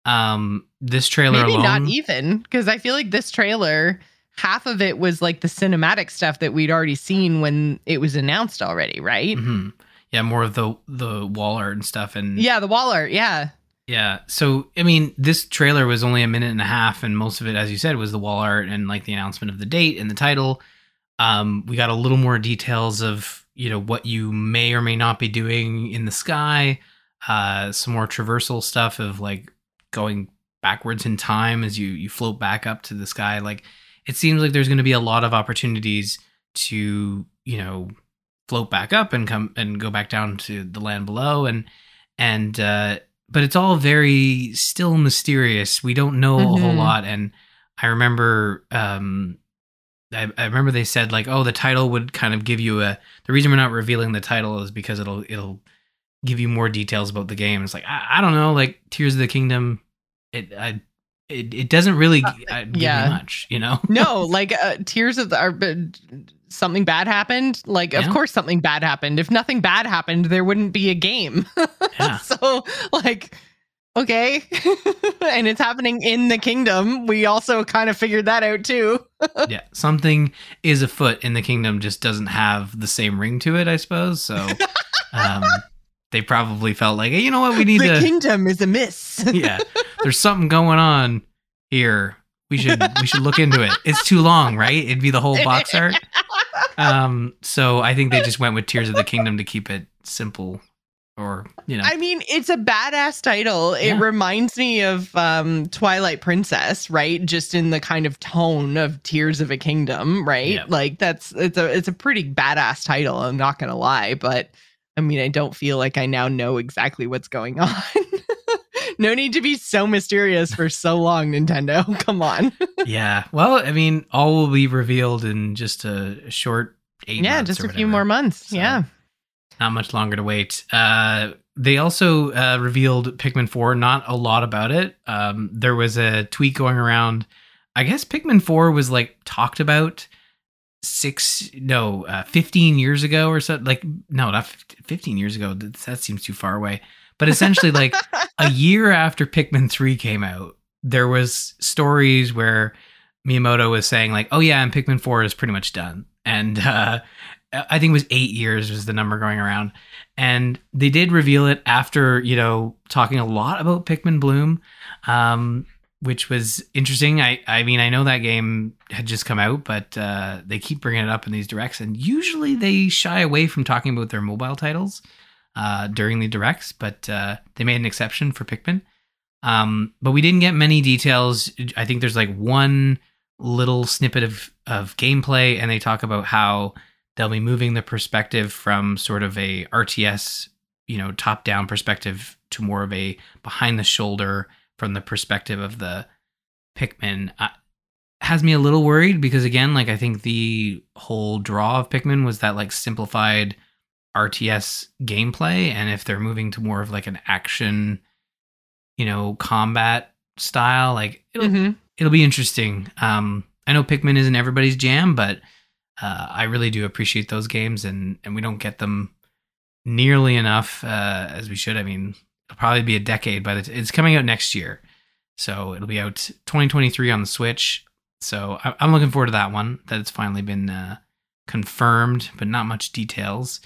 Um, this trailer maybe alone, not even because I feel like this trailer, half of it was like the cinematic stuff that we'd already seen when it was announced already, right? Mhm. yeah, more of the the wall art and stuff, and Yeah, the wall art. Yeah. Yeah. So, I mean, this trailer was only a minute and a half, and most of it, as you said, was the wall art and like the announcement of the date and the title. Um, we got a little more details of, you know, what you may or may not be doing in the sky. Uh, some more traversal stuff of like going backwards in time as you you float back up to the sky. Like, it seems like there's going to be a lot of opportunities to, you know, float back up and come and go back down to the land below and and uh but it's all very still mysterious. We don't know a whole Mhm. lot. And I remember, um, I, I remember they said like, oh, the title would kind of give you a. The reason we're not revealing the title is because it'll it'll give you more details about the game. It's like I, I don't know, like Tears of the Kingdom. It I it, it doesn't really uh, give yeah. you much, you know. No, like uh, Tears of the something bad happened. Like, Yeah. of course, something bad happened. If nothing bad happened, there wouldn't be a game. Yeah. so, like, okay, and it's happening in the kingdom. We also kind of figured that out too. yeah, something is afoot in the kingdom, just doesn't have the same ring to it, I suppose. So, um, they probably felt like, hey, you know what, we need the to. kingdom is amiss. yeah, there's something going on here. We should we should look into it. It's too long, right? It'd be the whole box art. Um, so I think they just went with Tears of the Kingdom to keep it simple, or you know, I mean, it's a badass title. It reminds me of um, Twilight Princess, right? Just in the kind of tone of Tears of a Kingdom, right? Yeah. Like that's it's a it's a pretty badass title. I'm not gonna lie, but I mean, I don't feel like I now know exactly what's going on. No need to be so mysterious for so long, Nintendo. Come on. yeah. Well, I mean, all will be revealed in just a, short eight. yeah, just a few more months. So- yeah. not much longer to wait. Uh, they also uh, revealed Pikmin 4, not a lot about it. Um, there was a tweet going around. I guess Pikmin 4 was like talked about six, no, uh, 15 years ago or so. Like, no, not 15 years ago. That seems too far away. But essentially, like a year after Pikmin 3 came out, there was stories where Miyamoto was saying like, "Oh yeah, and Pikmin 4 is pretty much done." And uh I think it was 8 years was the number going around. And they did reveal it after, you know, talking a lot about Pikmin Bloom. Um which was interesting. I I mean, I know that game had just come out, but uh they keep bringing it up in these directs and usually they shy away from talking about their mobile titles uh during the directs, but uh they made an exception for Pikmin. Um, but we didn't get many details. I think there's like one little snippet of of gameplay, and they talk about how they'll be moving the perspective from sort of a RTS, you know, top down perspective to more of a behind the shoulder from the perspective of the Pikmin. Uh, has me a little worried because again, like I think the whole draw of Pikmin was that like simplified RTS gameplay, and if they're moving to more of like an action you know, combat style. Like it'll Mhm. it'll be interesting. Um, I know Pikmin isn't everybody's jam, but uh, I really do appreciate those games, and and we don't get them nearly enough uh, as we should. I mean, it'll probably be a decade, but it's, it's coming out next year, so it'll be out 2023 on the Switch. So I, I'm looking forward to that one. That it's finally been uh, confirmed, but not much details.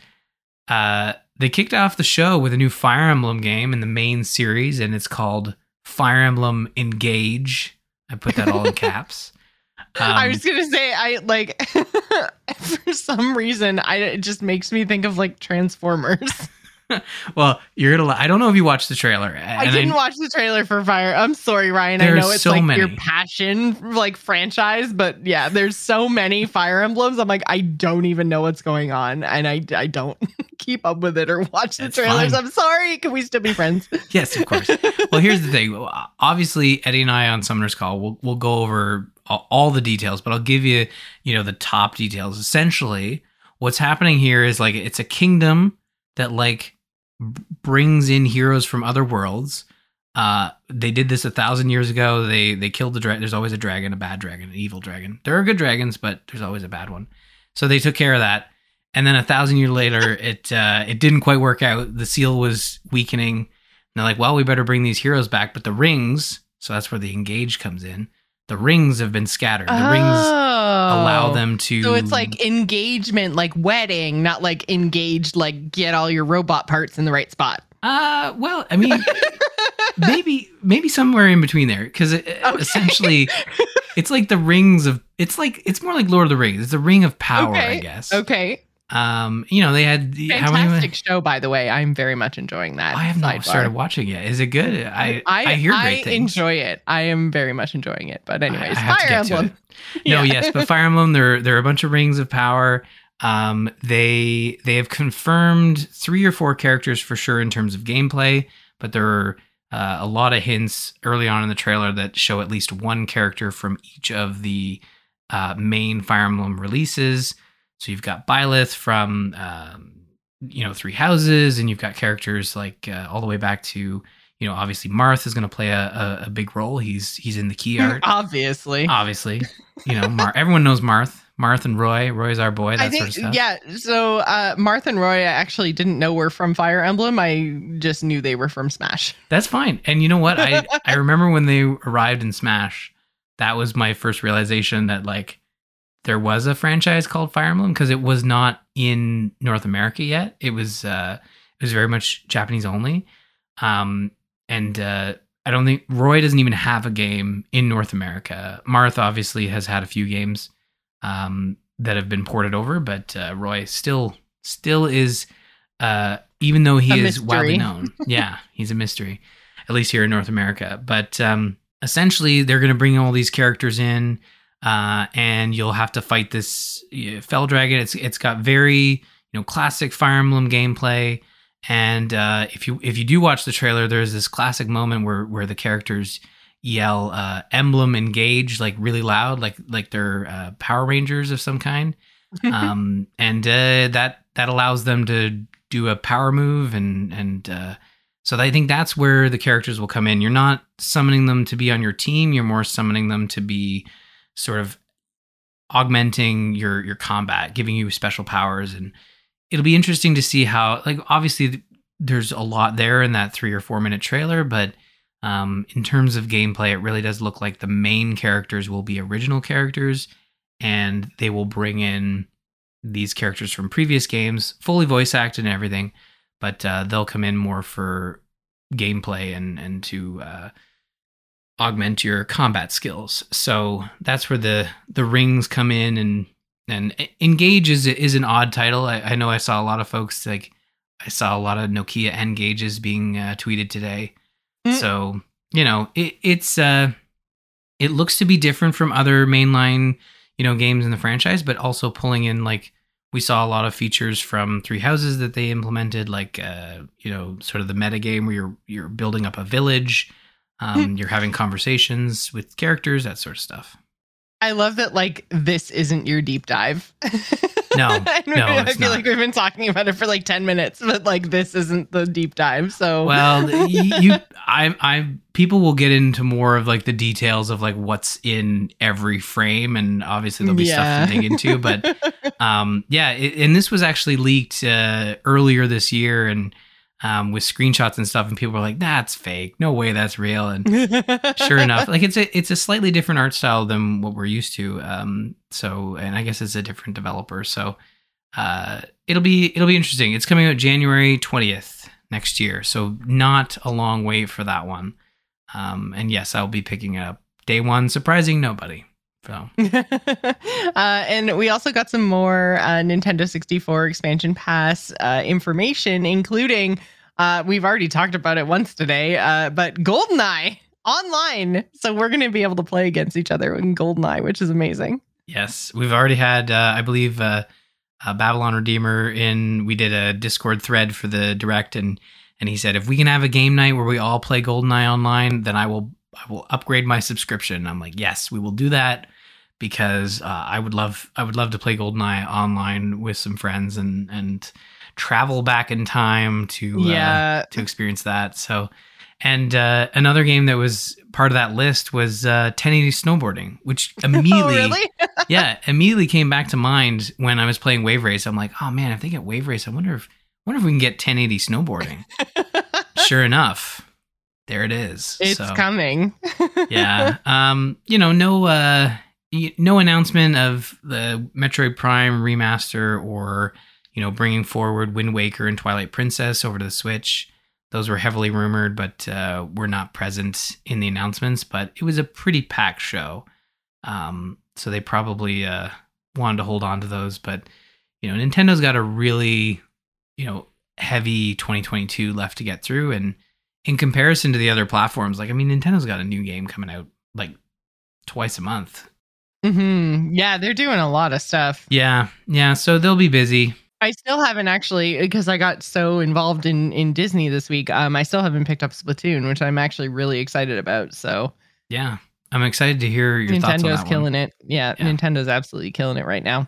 Uh, they kicked off the show with a new Fire Emblem game in the main series, and it's called Fire Emblem Engage. I put that all in caps. I Um, was gonna say, I like for some reason, I it just makes me think of like Transformers. well, you're gonna. I don't know if you watched the trailer. I didn't watch the trailer for Fire. I'm sorry, Ryan. I know it's so like your passion, like franchise, but yeah, there's so many Fire Emblems. I'm like, I don't even know what's going on, and I I don't keep up with it or watch the That's trailers. fine. I'm sorry. Can we still be friends? Yes, of course. well, here's the thing. Obviously, Eddie and I on Summoner's Call, we'll, we'll go over all, all the details, but I'll give you, you know, the top details. Essentially, what's happening here is like it's a kingdom that like brings in heroes from other worlds. Uh, they did this a thousand years ago. They they killed the dragon. There's always a dragon, a bad dragon, an evil dragon. There are good dragons, but there's always a bad one. So they took care of that. And then a thousand years later, it uh, it didn't quite work out. The seal was weakening. And they're like, well, we better bring these heroes back. But the rings, so that's where the engage comes in. The rings have been scattered. The rings allow them to. Oh. So it's like engagement, like wedding, not like engaged, like get all your robot parts in the right spot. Uh, well, I mean, maybe maybe somewhere in between there, because essentially, it's like the rings of. It's like it's more like Lord of the Rings. It's a ring of power, I guess. Okay. Um, you know, they had the, how many? Fantastic show, by the way. I'm very much enjoying that. I have not sidebar. started watching it. Is it good? I I, I, hear great I things. enjoy it. I am very much enjoying it. But anyways, I have to Fire Emblem. No, Yeah. yes, but Fire Emblem, there there are a bunch of rings of power. Um, they they have confirmed three or four characters for sure in terms of gameplay, but there are uh, a lot of hints early on in the trailer that show at least one character from each of the uh, main Fire Emblem releases. So you've got Byleth from um, you know Three Houses, and you've got characters like uh, all the way back to you know obviously Marth is going to play a, a, a big role. He's he's in the key art Obviously. obviously. You know, Mar- everyone knows Marth. Marth and Roy. Roy's our boy. That I think, sort of stuff. yeah. So, uh, Martha and Roy, I actually didn't know were from Fire Emblem. I just knew they were from Smash. That's fine. And you know what? I I remember when they arrived in Smash, that was my first realization that like there was a franchise called Fire Emblem because it was not in North America yet. It was uh it was very much Japanese only. Um and uh I don't think Roy doesn't even have a game in North America. Marth obviously has had a few games um, that have been ported over, but uh, Roy still still is, uh, even though he A is widely known. yeah, he's a mystery, at least here in North America. But um, essentially, they're going to bring all these characters in, uh, and you'll have to fight this uh, Fell Dragon. It's it's got very you know classic Fire Emblem gameplay. And uh, if you if you do watch the trailer, there's this classic moment where where the characters yell uh, "emblem engage" like really loud, like like they're uh, Power Rangers of some kind, um, and uh, that that allows them to do a power move, and and uh, so I think that's where the characters will come in. You're not summoning them to be on your team; you're more summoning them to be sort of augmenting your your combat, giving you special powers. And it'll be interesting to see how like obviously there's a lot there in that three or four minute trailer but um, in terms of gameplay it really does look like the main characters will be original characters and they will bring in these characters from previous games fully voice acted and everything but uh, they'll come in more for gameplay and and to uh, augment your combat skills so that's where the the rings come in and and engage is is an odd title. I, I know I saw a lot of folks like I saw a lot of Nokia engages being uh, tweeted today. Mm. So you know it, it's uh it looks to be different from other mainline you know games in the franchise, but also pulling in like we saw a lot of features from Three Houses that they implemented, like uh you know sort of the meta game where you're you're building up a village, um, you're having conversations with characters, that sort of stuff. I love that, like, this isn't your deep dive. No, I, no, I feel not. like we've been talking about it for like 10 minutes, but like, this isn't the deep dive. So, Well, y- you, I, I, people will get into more of like the details of like what's in every frame, and obviously there'll be stuff to dig into. But, um, yeah, it, and this was actually leaked uh, earlier this year, and um, with screenshots and stuff, and people were like, "That's fake. No way, that's real." And sure enough, like it's a it's a slightly different art style than what we're used to. Um, so, and I guess it's a different developer. So, uh, it'll be it'll be interesting. It's coming out January twentieth next year, so not a long wait for that one. Um, and yes, I'll be picking it up day one, surprising nobody. So, uh, and we also got some more uh, Nintendo 64 expansion pass uh, information, including uh, we've already talked about it once today, uh, but GoldenEye online. So we're going to be able to play against each other in GoldenEye, which is amazing. yes, we've already had, uh, I believe, uh, uh, Babylon Redeemer in. We did a Discord thread for the direct, and and he said if we can have a game night where we all play GoldenEye online, then I will I will upgrade my subscription. I'm like, yes, we will do that because uh, I would love I would love to play GoldenEye online with some friends and and travel back in time to uh, Yeah. to experience that. So, and uh, another game that was part of that list was uh, 1080 snowboarding, which immediately, Oh, really? yeah, immediately came back to mind when I was playing Wave Race. I'm like, oh man, if they get Wave Race, I wonder if wonder if we can get 1080 snowboarding. sure enough, there it is. it's So, coming. yeah. Um, you know, no uh no announcement of the Metroid Prime remaster or, you know, bringing forward Wind Waker and Twilight Princess over to the Switch. Those were heavily rumored, but uh, were not present in the announcements. But it was a pretty packed show, um, so they probably uh, wanted to hold on to those. But you know, Nintendo's got a really, you know, heavy 2022 left to get through, and in comparison to the other platforms, like I mean, Nintendo's got a new game coming out like twice a month. Hmm Yeah, they're doing a lot of stuff. Yeah, yeah. So they'll be busy. I still haven't actually because I got so involved in in Disney this week. Um, I still haven't picked up Splatoon, which I'm actually really excited about. So Yeah, I'm excited to hear your thoughts on that. Nintendo's killing one. it. Yeah, Yeah. Nintendo's absolutely killing it right now.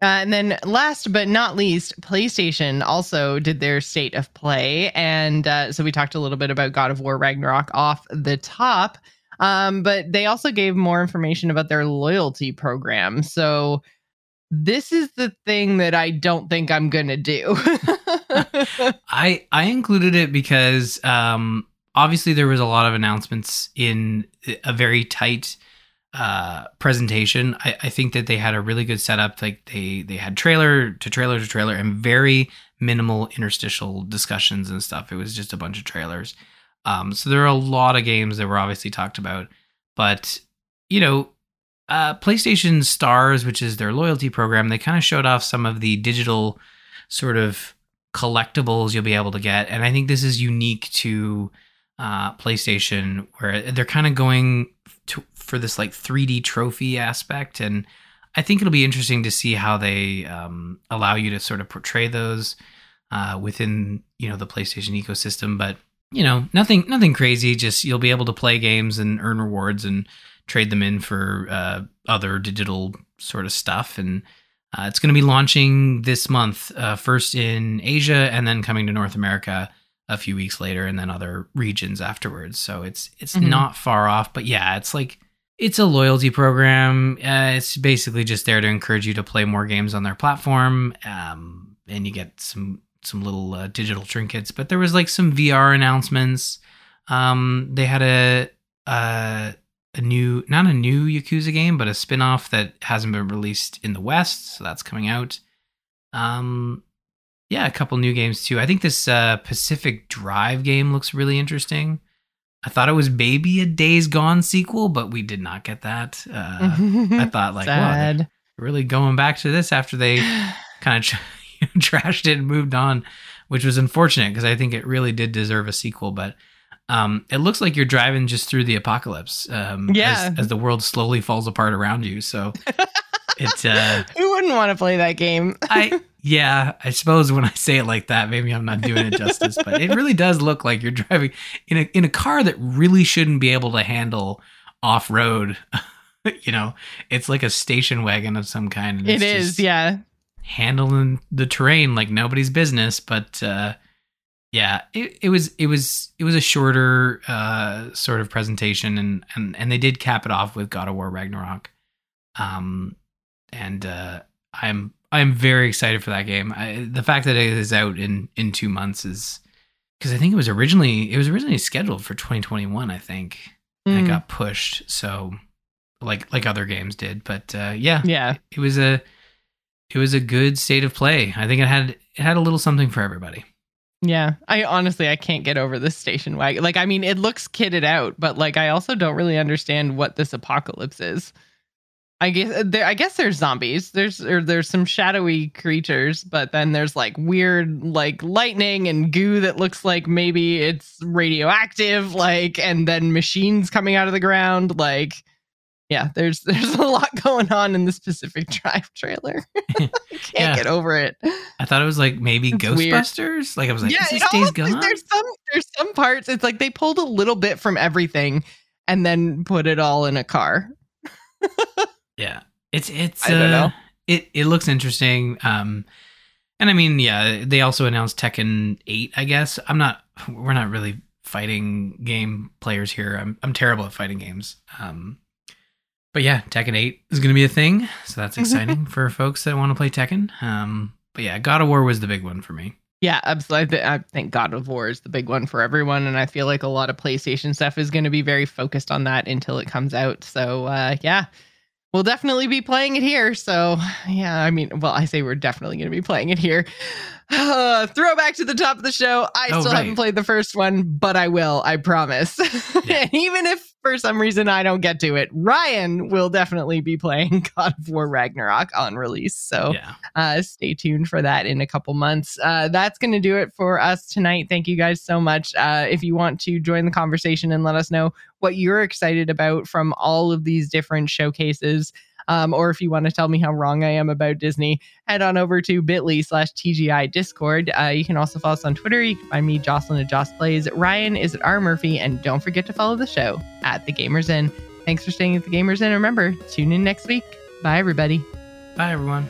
Uh, and then last but not least, PlayStation also did their state of play. And uh, so we talked a little bit about God of War Ragnarok off the top. Um, but they also gave more information about their loyalty program. So this is the thing that I don't think I'm to do. I I included it because um, obviously there was a lot of announcements in a very tight uh, presentation. I, I think that they had a really good setup. Like they they had trailer to trailer to trailer and very minimal interstitial discussions and stuff. It was just a bunch of trailers. Um, so there are a lot of games that were obviously talked about, but you know, uh, PlayStation Stars, which is their loyalty program, they kind of showed off some of the digital sort of collectibles you'll be able to get, and I think this is unique to uh, PlayStation, where they're kind of going to, for this like 3D trophy aspect, and I think it'll be interesting to see how they um, allow you to sort of portray those uh, within you know the PlayStation ecosystem, but you know nothing nothing crazy. Just you'll be able to play games and earn rewards and trade them in for uh, other digital sort of stuff, and uh, it's going to be launching this month, uh, first in Asia and then coming to North America a few weeks later, and then other regions afterwards. So it's it's Mhm. not far off, but yeah, it's like it's a loyalty program. Uh, it's basically just there to encourage you to play more games on their platform, um, and you get some some little uh, digital trinkets. But there was like some VR announcements. Um, they had a a a new not a new Yakuza game, but a spin-off that hasn't been released in the West, so that's coming out. Um yeah, a couple new games too. I think this uh Pacific Drive game looks really interesting. I thought it was maybe a Days Gone sequel, but we did not get that. Uh, I thought like, wow, really going back to this after they kind of trashed it and moved on, which was unfortunate because I think it really did deserve a sequel. But um, it looks like you're driving just through the apocalypse, um, Yeah. as, as the world slowly falls apart around you. So it's, uh, Who wouldn't want to play that game? I yeah, I suppose when I say it like that, maybe I'm not doing it justice, but it really does look like you're driving in a in a car that really shouldn't be able to handle off road. you know, it's like a station wagon of some kind. It it's just yeah. Handling the terrain like nobody's business. But uh, yeah, it, it was it was it was a shorter uh, sort of presentation, and and and they did cap it off with God of War Ragnarok. Um, and uh, I'm I'm very excited for that game. I, the fact that it is out in in two months is because I think it was originally it was originally scheduled for 2021. I think and Mm, it got pushed. So like like other games did, but uh, yeah, yeah. it was a it was a good state of play. I think it had it had a little something for everybody. Yeah, I honestly I can't get over this station wagon. Like, I mean, it looks kitted out, but like, I also don't really understand what this apocalypse is. I guess uh, there. I guess there's zombies. There's or there's some shadowy creatures, but then there's like weird like lightning and goo that looks like maybe it's radioactive. Like, and then machines coming out of the ground. Like, yeah, there's there's a lot going on in the Pacific Drive trailer. I can't Yeah. get over it. I thought it was like maybe It's weird. Ghostbusters. Like I was like, yeah, is this Days almost- Gone? there's some there's some parts. It's like they pulled a little bit from everything and then put it all in a car. Yeah, it's it's. I don't uh, know. It it looks interesting. Um, and I mean, yeah, they also announced Tekken Eight. I guess I'm not. We're not really fighting game players here. I'm I'm terrible at fighting games. Um, but yeah, Tekken Eight is going to be a thing, so that's exciting for folks that want to play Tekken. Um, but yeah, God of War was the big one for me. Yeah, absolutely. I think God of War is the big one for everyone, and I feel like a lot of PlayStation stuff is going to be very focused on that until it comes out. So, uh, yeah, we'll definitely be playing it here. So, yeah, I mean, well, I say we're definitely going to be playing it here. Uh, throwback to the top of the show. I Oh, still right. haven't played the first one, but I will. I promise. Yeah. and even if for some reason I don't get to it, Ryan will definitely be playing God of War Ragnarok on release. So, Yeah, uh, stay tuned for that in a couple months. Uh, that's going to do it for us tonight. Thank you guys so much. Uh, if you want to join the conversation and let us know what you're excited about from all of these different showcases, um, or if you want to tell me how wrong I am about Disney, head on over to bit.ly slash TGI Discord. Uh, you can also follow us on Twitter. You can find me, Jocelyn at Joss Plays. Ryan is at R Murphy. And don't forget to follow the show at The Gamers Inn. Thanks for staying at The Gamers Inn. Remember, tune in next week. Bye, everybody. bye everyone.